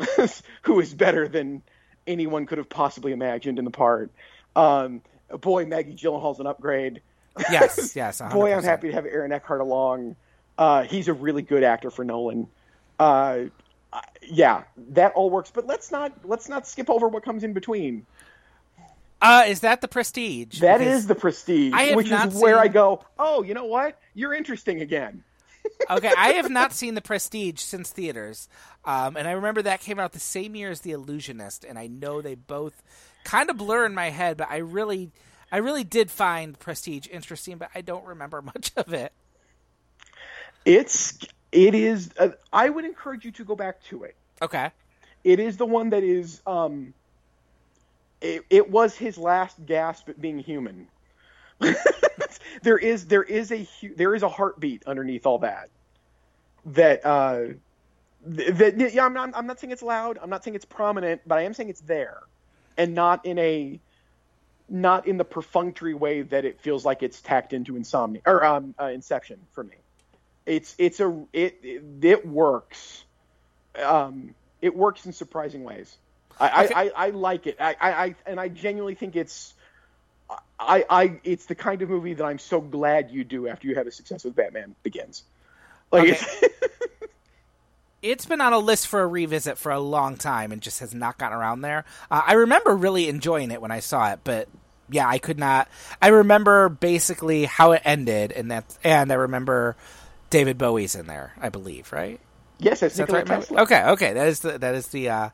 who is better than anyone could have possibly imagined in the part. Um, boy, Maggie Gyllenhaal's an upgrade. Yes, yes. 100%. boy, I'm happy to have Aaron Eckhart along. Uh, he's a really good actor for Nolan. Uh, yeah, that all works. But let's not let's not skip over what comes in between. Uh, is that the Prestige? That because is the Prestige, which is where I go. Oh, you know what? You're interesting again. okay, I have not seen the Prestige since theaters, um, and I remember that came out the same year as The Illusionist, and I know they both kind of blur in my head, but I really, I really did find Prestige interesting, but I don't remember much of it. It's, it is. Uh, I would encourage you to go back to it. Okay. It is the one that is. Um, it, it was his last gasp at being human. there is there is a there is a heartbeat underneath all that. That uh, that yeah, I'm not I'm not saying it's loud. I'm not saying it's prominent, but I am saying it's there, and not in a not in the perfunctory way that it feels like it's tacked into insomnia or um, uh, Inception for me. It's it's a it it, it works. Um, it works in surprising ways. I, okay. I, I, I, like it. I, I, and I genuinely think it's, I, I, it's the kind of movie that I'm so glad you do after you have a success with Batman Begins. Like okay. it's, it's been on a list for a revisit for a long time and just has not gotten around there. Uh, I remember really enjoying it when I saw it, but yeah, I could not. I remember basically how it ended, and that, and I remember David Bowie's in there, I believe, right? Yes, that's right. Okay, okay, that is the that is the uh,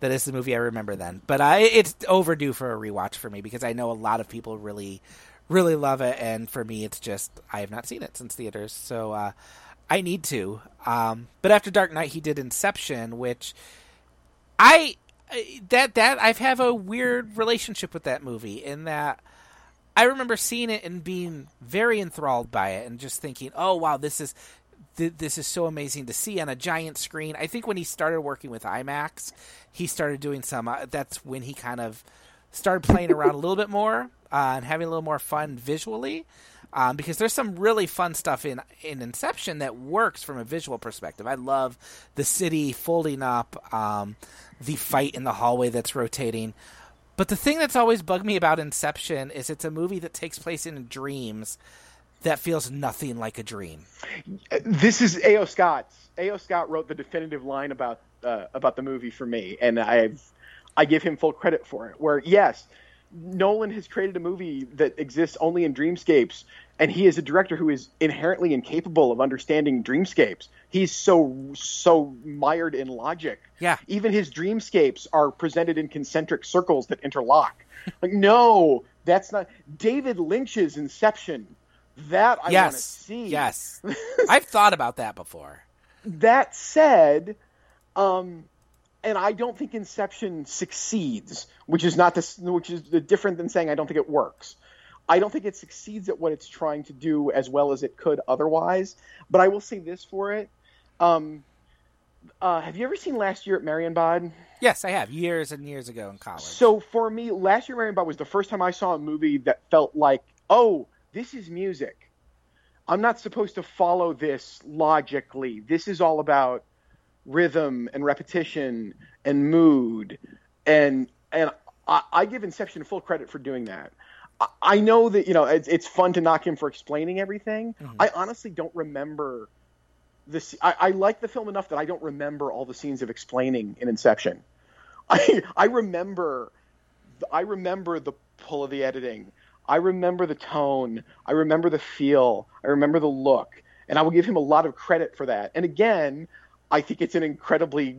that is the movie I remember then. But I, it's overdue for a rewatch for me because I know a lot of people really, really love it, and for me, it's just I have not seen it since theaters, so uh, I need to. Um, but after Dark Knight, he did Inception, which I that that I have a weird relationship with that movie in that. I remember seeing it and being very enthralled by it and just thinking, "Oh wow, this is th- this is so amazing to see on a giant screen. I think when he started working with IMAX, he started doing some. Uh, that's when he kind of started playing around a little bit more uh, and having a little more fun visually. Um, because there's some really fun stuff in in Inception that works from a visual perspective. I love the city folding up, um, the fight in the hallway that's rotating. But the thing that's always bugged me about Inception is it's a movie that takes place in dreams that feels nothing like a dream. This is A.O. Scott. A.O. Scott wrote the definitive line about uh, about the movie for me, and I I give him full credit for it. Where yes, Nolan has created a movie that exists only in dreamscapes, and he is a director who is inherently incapable of understanding dreamscapes. He's so so mired in logic. Yeah. Even his dreamscapes are presented in concentric circles that interlock. like no, that's not David Lynch's Inception that I yes. want to see. Yes, I've thought about that before. That said, um, and I don't think Inception succeeds, which is not this, which is different than saying I don't think it works. I don't think it succeeds at what it's trying to do as well as it could otherwise. But I will say this for it. Um, uh, have you ever seen Last Year at Marienbad? Yes, I have. Years and years ago in college. So for me, Last Year at Marienbad was the first time I saw a movie that felt like, oh, this is music. I'm not supposed to follow this logically. This is all about rhythm and repetition and mood and and I, I give Inception full credit for doing that. I, I know that you know it's, it's fun to knock him for explaining everything. Mm-hmm. I honestly don't remember this. I, I like the film enough that I don't remember all the scenes of explaining in Inception. I I remember I remember the pull of the editing. I remember the tone. I remember the feel. I remember the look. And I will give him a lot of credit for that. And again, I think it's an incredibly,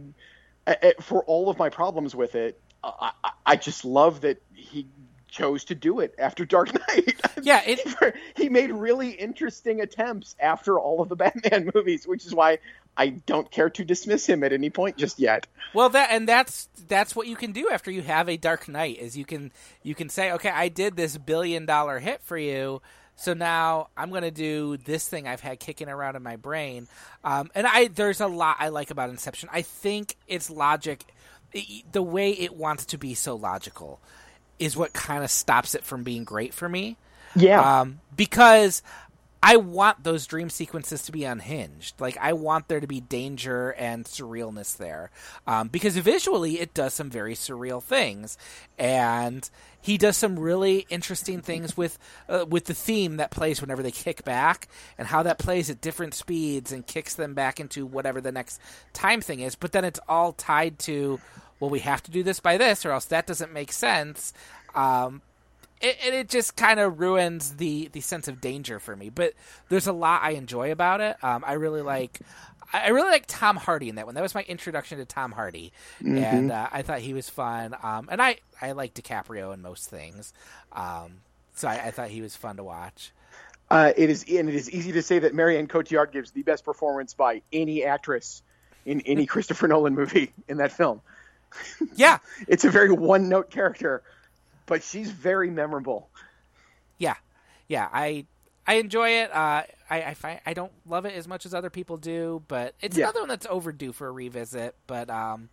for all of my problems with it, I, I, I just love that he chose to do it after Dark Knight. Yeah, it- he made really interesting attempts after all of the Batman movies, which is why I don't care to dismiss him at any point just yet. Well, that and that's that's what you can do after you have a Dark Knight is you can you can say, okay, I did this billion dollar hit for you, so now I'm going to do this thing I've had kicking around in my brain. Um, and I there's a lot I like about Inception. I think its logic, the way it wants to be so logical, is what kind of stops it from being great for me. Yeah. Um, because I want those dream sequences to be unhinged. Like I want there to be danger and surrealness there, um, because visually it does some very surreal things, and he does some really interesting things with uh, with the theme that plays whenever they kick back and how that plays at different speeds and kicks them back into whatever the next time thing is. But then it's all tied to well, we have to do this by this, or else that doesn't make sense. Um, it, and it just kind of ruins the the sense of danger for me. But there's a lot I enjoy about it. Um, I really like. I really like Tom Hardy in that one. That was my introduction to Tom Hardy, and uh, I thought he was fun. Um, and I I like DiCaprio in most things, um, so I, I thought he was fun to watch. Uh, it is, and it is easy to say that Marion Cotillard gives the best performance by any actress in any Christopher Nolan movie in that film. Yeah, It's a very one-note character, but she's very memorable. yeah, yeah. I I enjoy it. Uh, I I find I don't love it as much as other people do, but it's Yeah. another one that's overdue for a revisit. But um,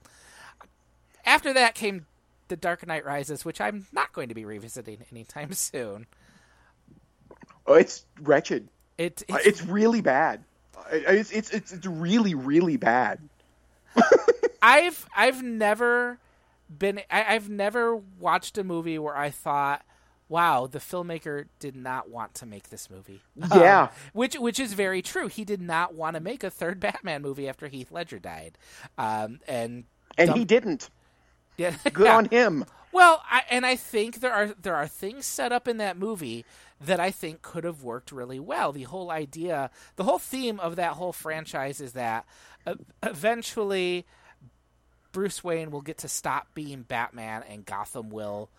after that came The Dark Knight Rises, which I'm not going to be revisiting anytime soon. Oh, it's wretched. It Uh, it's, It's really bad. It's it's it's, it's really really bad. I've I've never been I, I've never watched a movie where I thought, wow, the filmmaker did not want to make this movie. Yeah. Um, which which is very true. He did not want to make a third Batman movie after Heath Ledger died, um, and And dump- he didn't. yeah, Good yeah. on him. Well, I, and I think there are there are things set up in that movie that I think could have worked really well. The whole idea, the whole theme of that whole franchise is that eventually Bruce Wayne will get to stop being Batman and Gotham will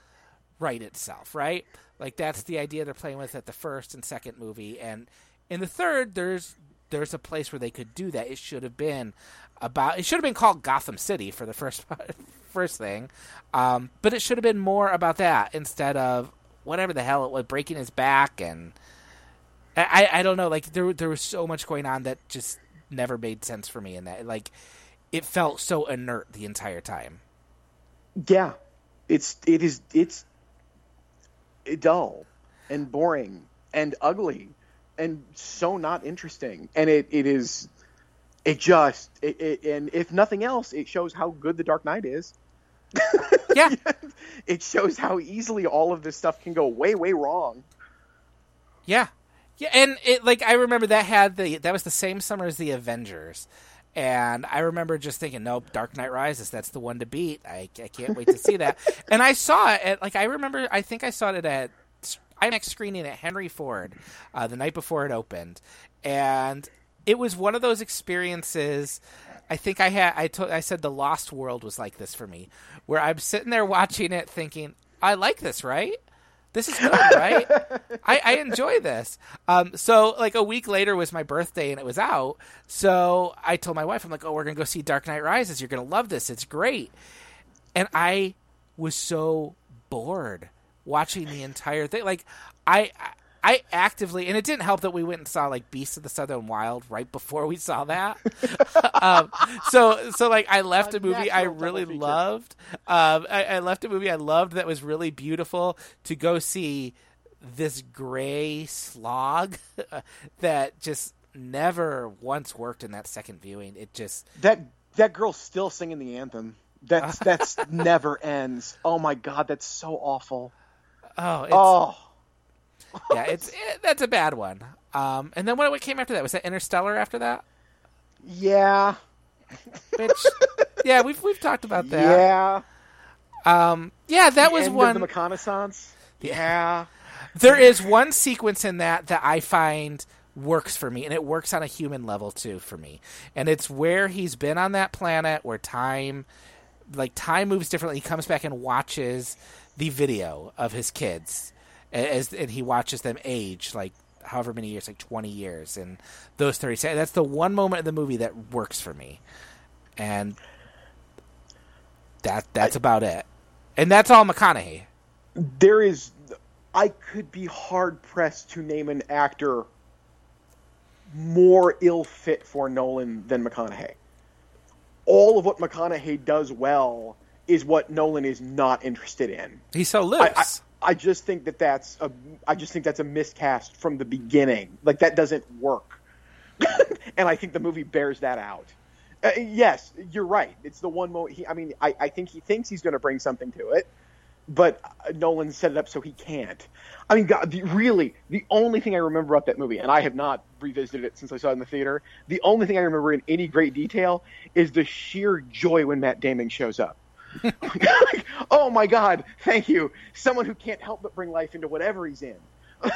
right itself, right? Like that's the idea they're playing with at the first and second movie, and in the third, there's there's a place where they could do that. It should have been about. It should have been called Gotham City for the first first thing, um, but it should have been more about that instead of whatever the hell it was, breaking his back and I, I don't know. Like there there was so much going on that just never made sense for me in that. Like it felt so inert the entire time. Yeah, it's it is it's dull and boring and ugly and so not interesting. And it, it is it just it, it, and if nothing else, it shows how good the Dark Knight is. Yeah. It shows how easily all of this stuff can go way way wrong. Yeah, yeah, and it like I remember that had the that was the same summer as the Avengers, and I remember just thinking, nope, Dark Knight Rises, that's the one to beat. I, I can't wait to see that. and I saw it at like I remember, I think I saw it at IMAX screening at Henry Ford uh, the night before it opened, and it was one of those experiences. I think I had I told I said the Lost World was like this for me, where I'm sitting there watching it thinking, I like this, right? This is good, right? I, I enjoy this. Um, so like a week later was my birthday and it was out. So I told my wife, I'm like, oh, we're gonna go see Dark Knight Rises. You're gonna love this. It's great. And I was so bored watching the entire thing. Like I. I actively, and it didn't help that we went and saw like Beasts of the Southern Wild right before we saw that. um, so, so like I left a movie I really feature. loved. Um, I, I left a movie I loved that was really beautiful to go see this gray slog that just never once worked in that second viewing. It just That that girl's still singing the anthem. That's that's never ends. Oh my god, that's so awful. Oh, it's, Oh, yeah, it's it, that's a bad one. Um, and then what, what came after that? Was that Interstellar after that? yeah, Which, yeah, we've we've talked about that. yeah. Um, yeah, that was End one. of the McConaissance. Yeah, There is one sequence in that that I find works for me, and it works on a human level too for me. And it's where he's been on that planet where time, like time moves differently. He comes back and watches the video of his kids, as and he watches them age like however many years, like twenty years, and those thirty seconds. That's the one moment of the movie that works for me, and that that's about it. And that's all McConaughey. there is. I could be hard pressed to name an actor more ill fit for Nolan than McConaughey. All of what McConaughey does well is what Nolan is not interested in. He's so loose. I, I, I just think that that's a I just think that's a miscast from the beginning. Like that doesn't work, and I think the movie bears that out. Uh, yes, you're right. It's the one moment. I mean, I, I think he thinks he's going to bring something to it, but uh, Nolan set it up so he can't. I mean, God, the, really, the only thing I remember about that movie, and I have not revisited it since I saw it in the theater. The only thing I remember in any great detail is the sheer joy when Matt Damon shows up. Like, oh my God! Thank you, someone who can't help but bring life into whatever he's in.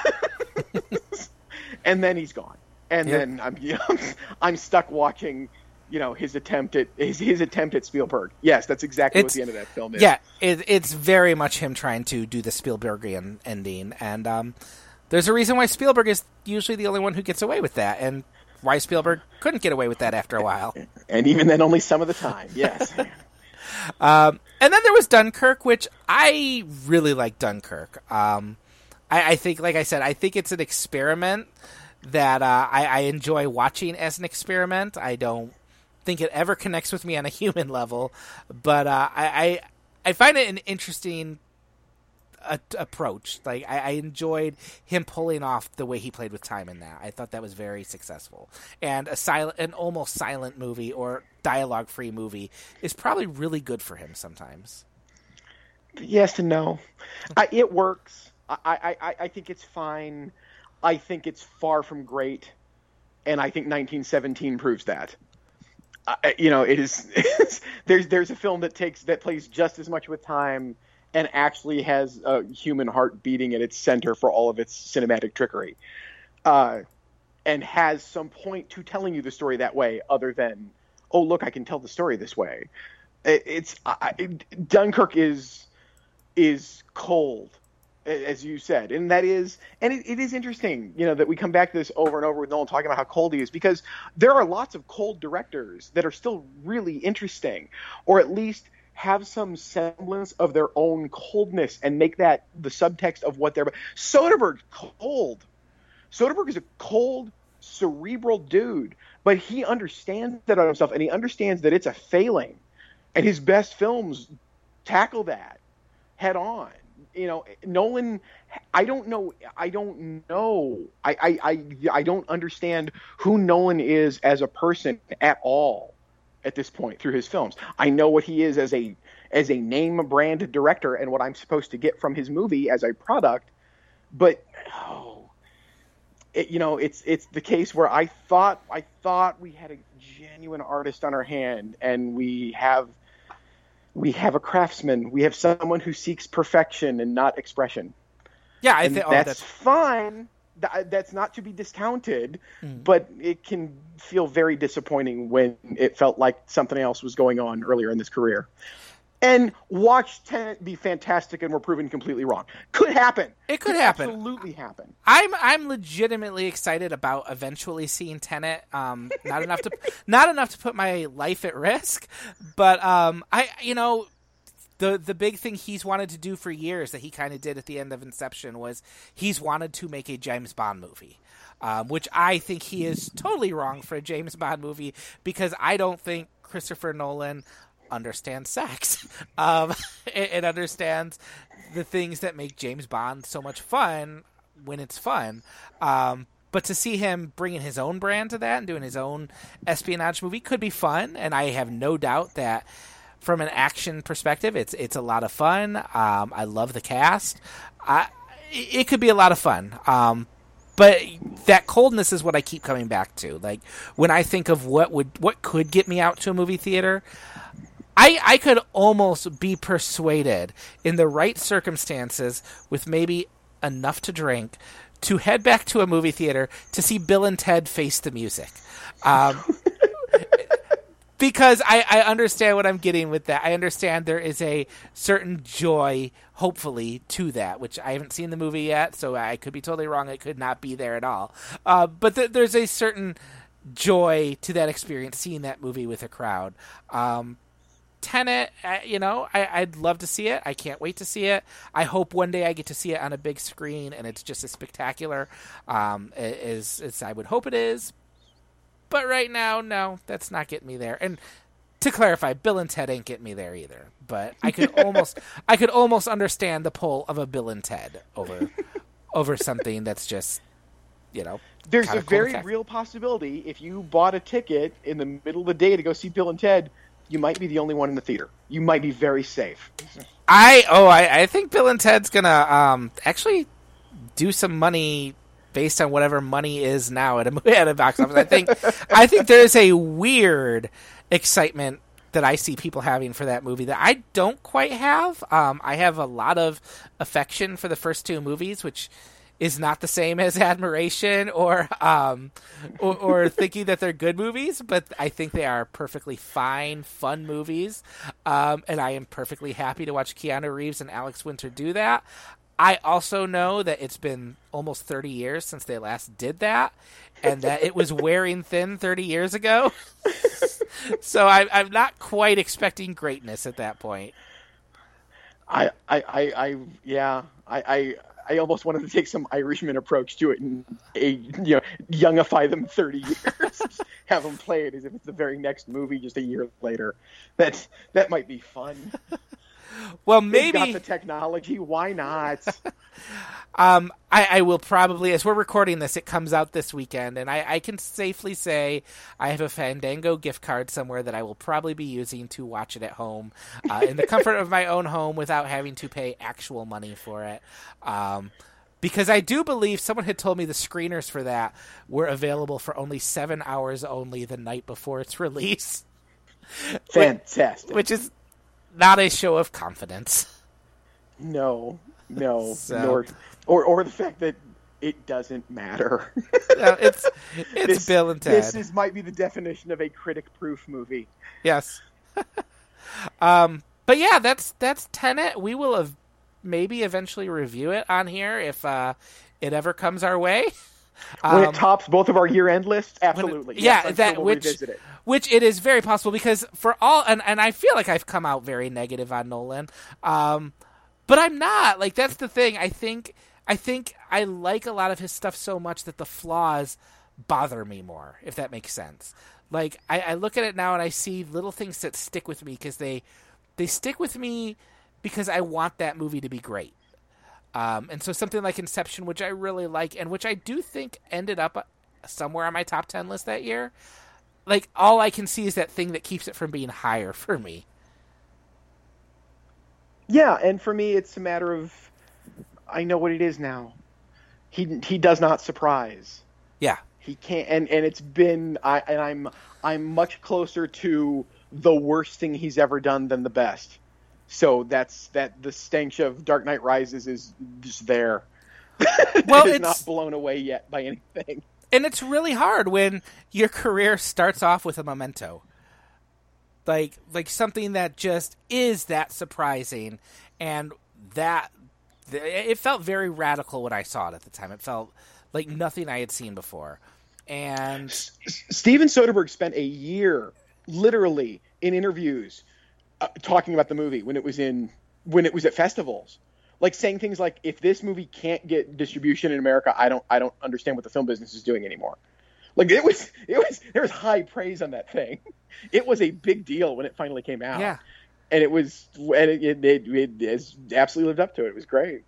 and then he's gone, and Yep. then I'm you know, I'm stuck watching, you know, his attempt at his, his attempt at Spielberg. Yes, that's exactly It's- what the end of that film is. Yeah, it, it's very much him trying to do the Spielbergian ending, and um, there's a reason why Spielberg is usually the only one who gets away with that, and why Spielberg couldn't get away with that after a while. and even then, only some of the time. Yes. Um, and then there was Dunkirk, which I really like Dunkirk. Um, I, I think, like I said, I think it's an experiment that uh, I, I enjoy watching as an experiment. I don't think it ever connects with me on a human level, but uh, I, I I find it an interesting a- approach. Like I, I enjoyed him pulling off the way he played with time in that. I thought that was very successful. And a silent, an almost silent movie or dialogue free movie is probably really good for him sometimes. yes and no. I, it works. I, I, I, think it's fine. I think it's far from great, and I think 1917 proves that. I, you know, it is. there's there's a film that takes that plays just as much with time and actually has a human heart beating at its center for all of its cinematic trickery, uh, and has some point to telling you the story that way, other than, oh look, I can tell the story this way. It, it's I, Dunkirk is is cold, as you said, and that is, and it, it is interesting, you know, that we come back to this over and over with Nolan talking about how cold he is, because there are lots of cold directors that are still really interesting, or at least have some semblance of their own coldness and make that the subtext of what they're. Soderbergh's cold. Soderbergh is a cold, cerebral dude, but he understands that on himself, and he understands that it's a failing, and his best films tackle that head on. You know, Nolan. I don't know. I don't know. I, I I I don't understand who Nolan is as a person at all at this point through his films. I know what he is as a as a name brand director and what I'm supposed to get from his movie as a product, but oh, it, you know, it's it's the case where I thought I thought we had a genuine artist on our hand, and we have we have a craftsman. We have someone who seeks perfection and not expression. Yeah, I think oh, that's, that's fine. Th- uh, That's not to be discounted, hmm. but it can feel very disappointing when it felt like something else was going on earlier in this career. And watch Tenet be fantastic and we're proven completely wrong. Could happen. It could happen. Absolutely happen. I'm I'm legitimately excited about eventually seeing Tenet. Um, not enough to not enough to put my life at risk, but um, I you know the the big thing he's wanted to do for years that he kind of did at the end of Inception was he's wanted to make a James Bond movie. Um, which I think he is totally wrong for a James Bond movie because I don't think Christopher Nolan understands sex um, and, and understands the things that make James Bond so much fun when it's fun. Um, but to see him bringing his own brand to that and doing his own espionage movie could be fun. And I have no doubt that from an action perspective, it's it's a lot of fun. Um, I love the cast. I, it could be a lot of fun. Um, but that coldness is what I keep coming back to. Like when I think of what would what could get me out to a movie theater, I I could almost be persuaded in the right circumstances with maybe enough to drink to head back to a movie theater to see Bill and Ted face the music. Um, because I, I understand what I'm getting with that. I understand there is a certain joy, hopefully, to that, which I haven't seen the movie yet, so I could be totally wrong. It could not be there at all. Uh, but th- there's a certain joy to that experience, seeing that movie with a crowd. Um, Tenet, uh, you know, I, would love to see it. I can't wait to see it. I hope one day I get to see it on a big screen and it's just as spectacular um, as, as I would hope it is. But right now, no, that's not getting me there. And to clarify, Bill and Ted ain't getting me there either. But I could almost, I could almost understand the pull of a Bill and Ted over, over something that's just, you know. There's a very real possibility if you bought a ticket in the middle of the day to go see Bill and Ted, you might be the only one in the theater. You might be very safe. I oh I, I think Bill and Ted's gonna um actually do some money based on whatever money is now at a at a box office. I think I think there's a weird excitement that I see people having for that movie that I don't quite have. Um, I have a lot of affection for the first two movies, which is not the same as admiration or um, or, or thinking that they're good movies, but I think they are perfectly fine, fun movies, um, and I am perfectly happy to watch Keanu Reeves and Alex Winter do that. I also know that it's been almost 30 years since they last did that, and that it was wearing thin 30 years ago. so I, I'm not quite expecting greatness at that point. I, I, I, I yeah, I, I, I almost wanted to take some Irishman approach to it and you know youngify them 30 years, have them play it as if it's the very next movie just a year later. That that might be fun. well, maybe They've got the technology. Why not? um, I, I, will probably, as we're recording this, it comes out this weekend, and I, I, can safely say I have a Fandango gift card somewhere that I will probably be using to watch it at home uh, in the comfort of my own home without having to pay actual money for it. Um, because I do believe someone had told me the screeners for that were available for only seven hours only the night before its release. Fantastic. Which is not a show of confidence. No, no, so. nor or or the fact that it doesn't matter. no, it's it's this, Bill and Ted. This is might be the definition of a critic-proof movie. Yes. um, but yeah, that's that's Tenet. We will have maybe eventually review it on here if uh, it ever comes our way. When um, it tops both of our year-end lists, absolutely. It, yeah, yes, that sure we'll which. Which it is very possible because for all and and I feel like I've come out very negative on Nolan, um, but I'm not. Like that's the thing. I think I think I like a lot of his stuff so much that the flaws bother me more, if that makes sense. Like I, I look at it now and I see little things that stick with me because they they stick with me because I want that movie to be great. Um, and so something like Inception, which I really like, and which I do think ended up somewhere on my top ten list that year. Like all I can see is that thing that keeps it from being higher for me. Yeah, and for me, it's a matter of I know what it is now. He he does not surprise. Yeah, he can't, and and it's been I and I'm I'm much closer to the worst thing he's ever done than the best. So that's that the stench of Dark Knight Rises is just there. Well, it's, it's not blown away yet by anything. And it's really hard when your career starts off with a memento. Like like something that just is that surprising and that it felt very radical when I saw it at the time. It felt like nothing I had seen before. And Steven Soderbergh spent a year literally in interviews uh, talking about the movie when it was in when it was at festivals like saying things like if this movie can't get distribution in america i don't i don't understand what the film business is doing anymore. Like it was it was there was high praise on that thing. It was a big deal when it finally came out. Yeah. And it was and it it, it, it, absolutely lived up to it. It was great.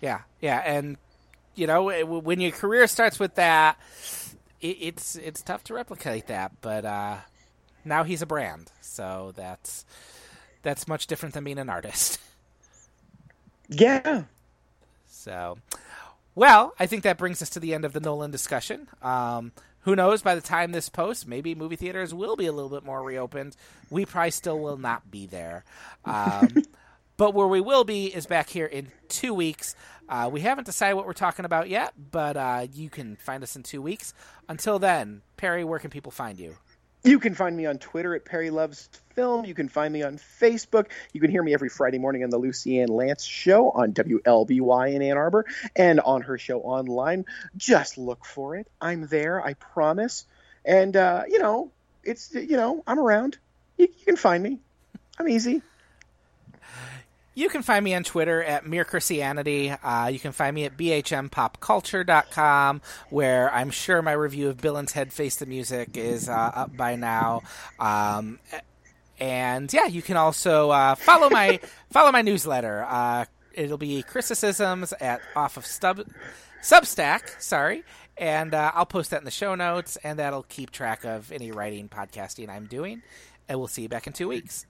Yeah. Yeah. And you know, when your career starts with that, it, it's it's tough to replicate that. But uh, now he's a brand, so that's that's much different than being an artist. Yeah. So, well, I think that brings us to the end of the Nolan discussion. Um, who knows? By the time this posts, maybe movie theaters will be a little bit more reopened. We probably still will not be there. Um, but where we will be is back here in two weeks. Uh, we haven't decided what we're talking about yet, but uh, you can find us in two weeks. Until then, Perry, where can people find you? You can find me on Twitter at Perry Loves Film. You can find me on Facebook. You can hear me every Friday morning on the Lucy Ann Lance Show on WLBY in Ann Arbor and on her show online. Just look for it. I'm there, I promise. And, uh, you know, it's, you know, I'm around. You, you can find me. I'm easy. You can find me on Twitter at Mere Christianity. Uh, you can find me at bhmpopculture.com, where I'm sure my review of Bill and Ted Face the Music is uh, up by now. Um, and yeah, you can also uh, follow my follow my newsletter. Uh, it'll be criticisms at off of Stub, Substack. Sorry, and uh, I'll post that in the show notes, and that'll keep track of any writing podcasting I'm doing. And we'll see you back in two weeks.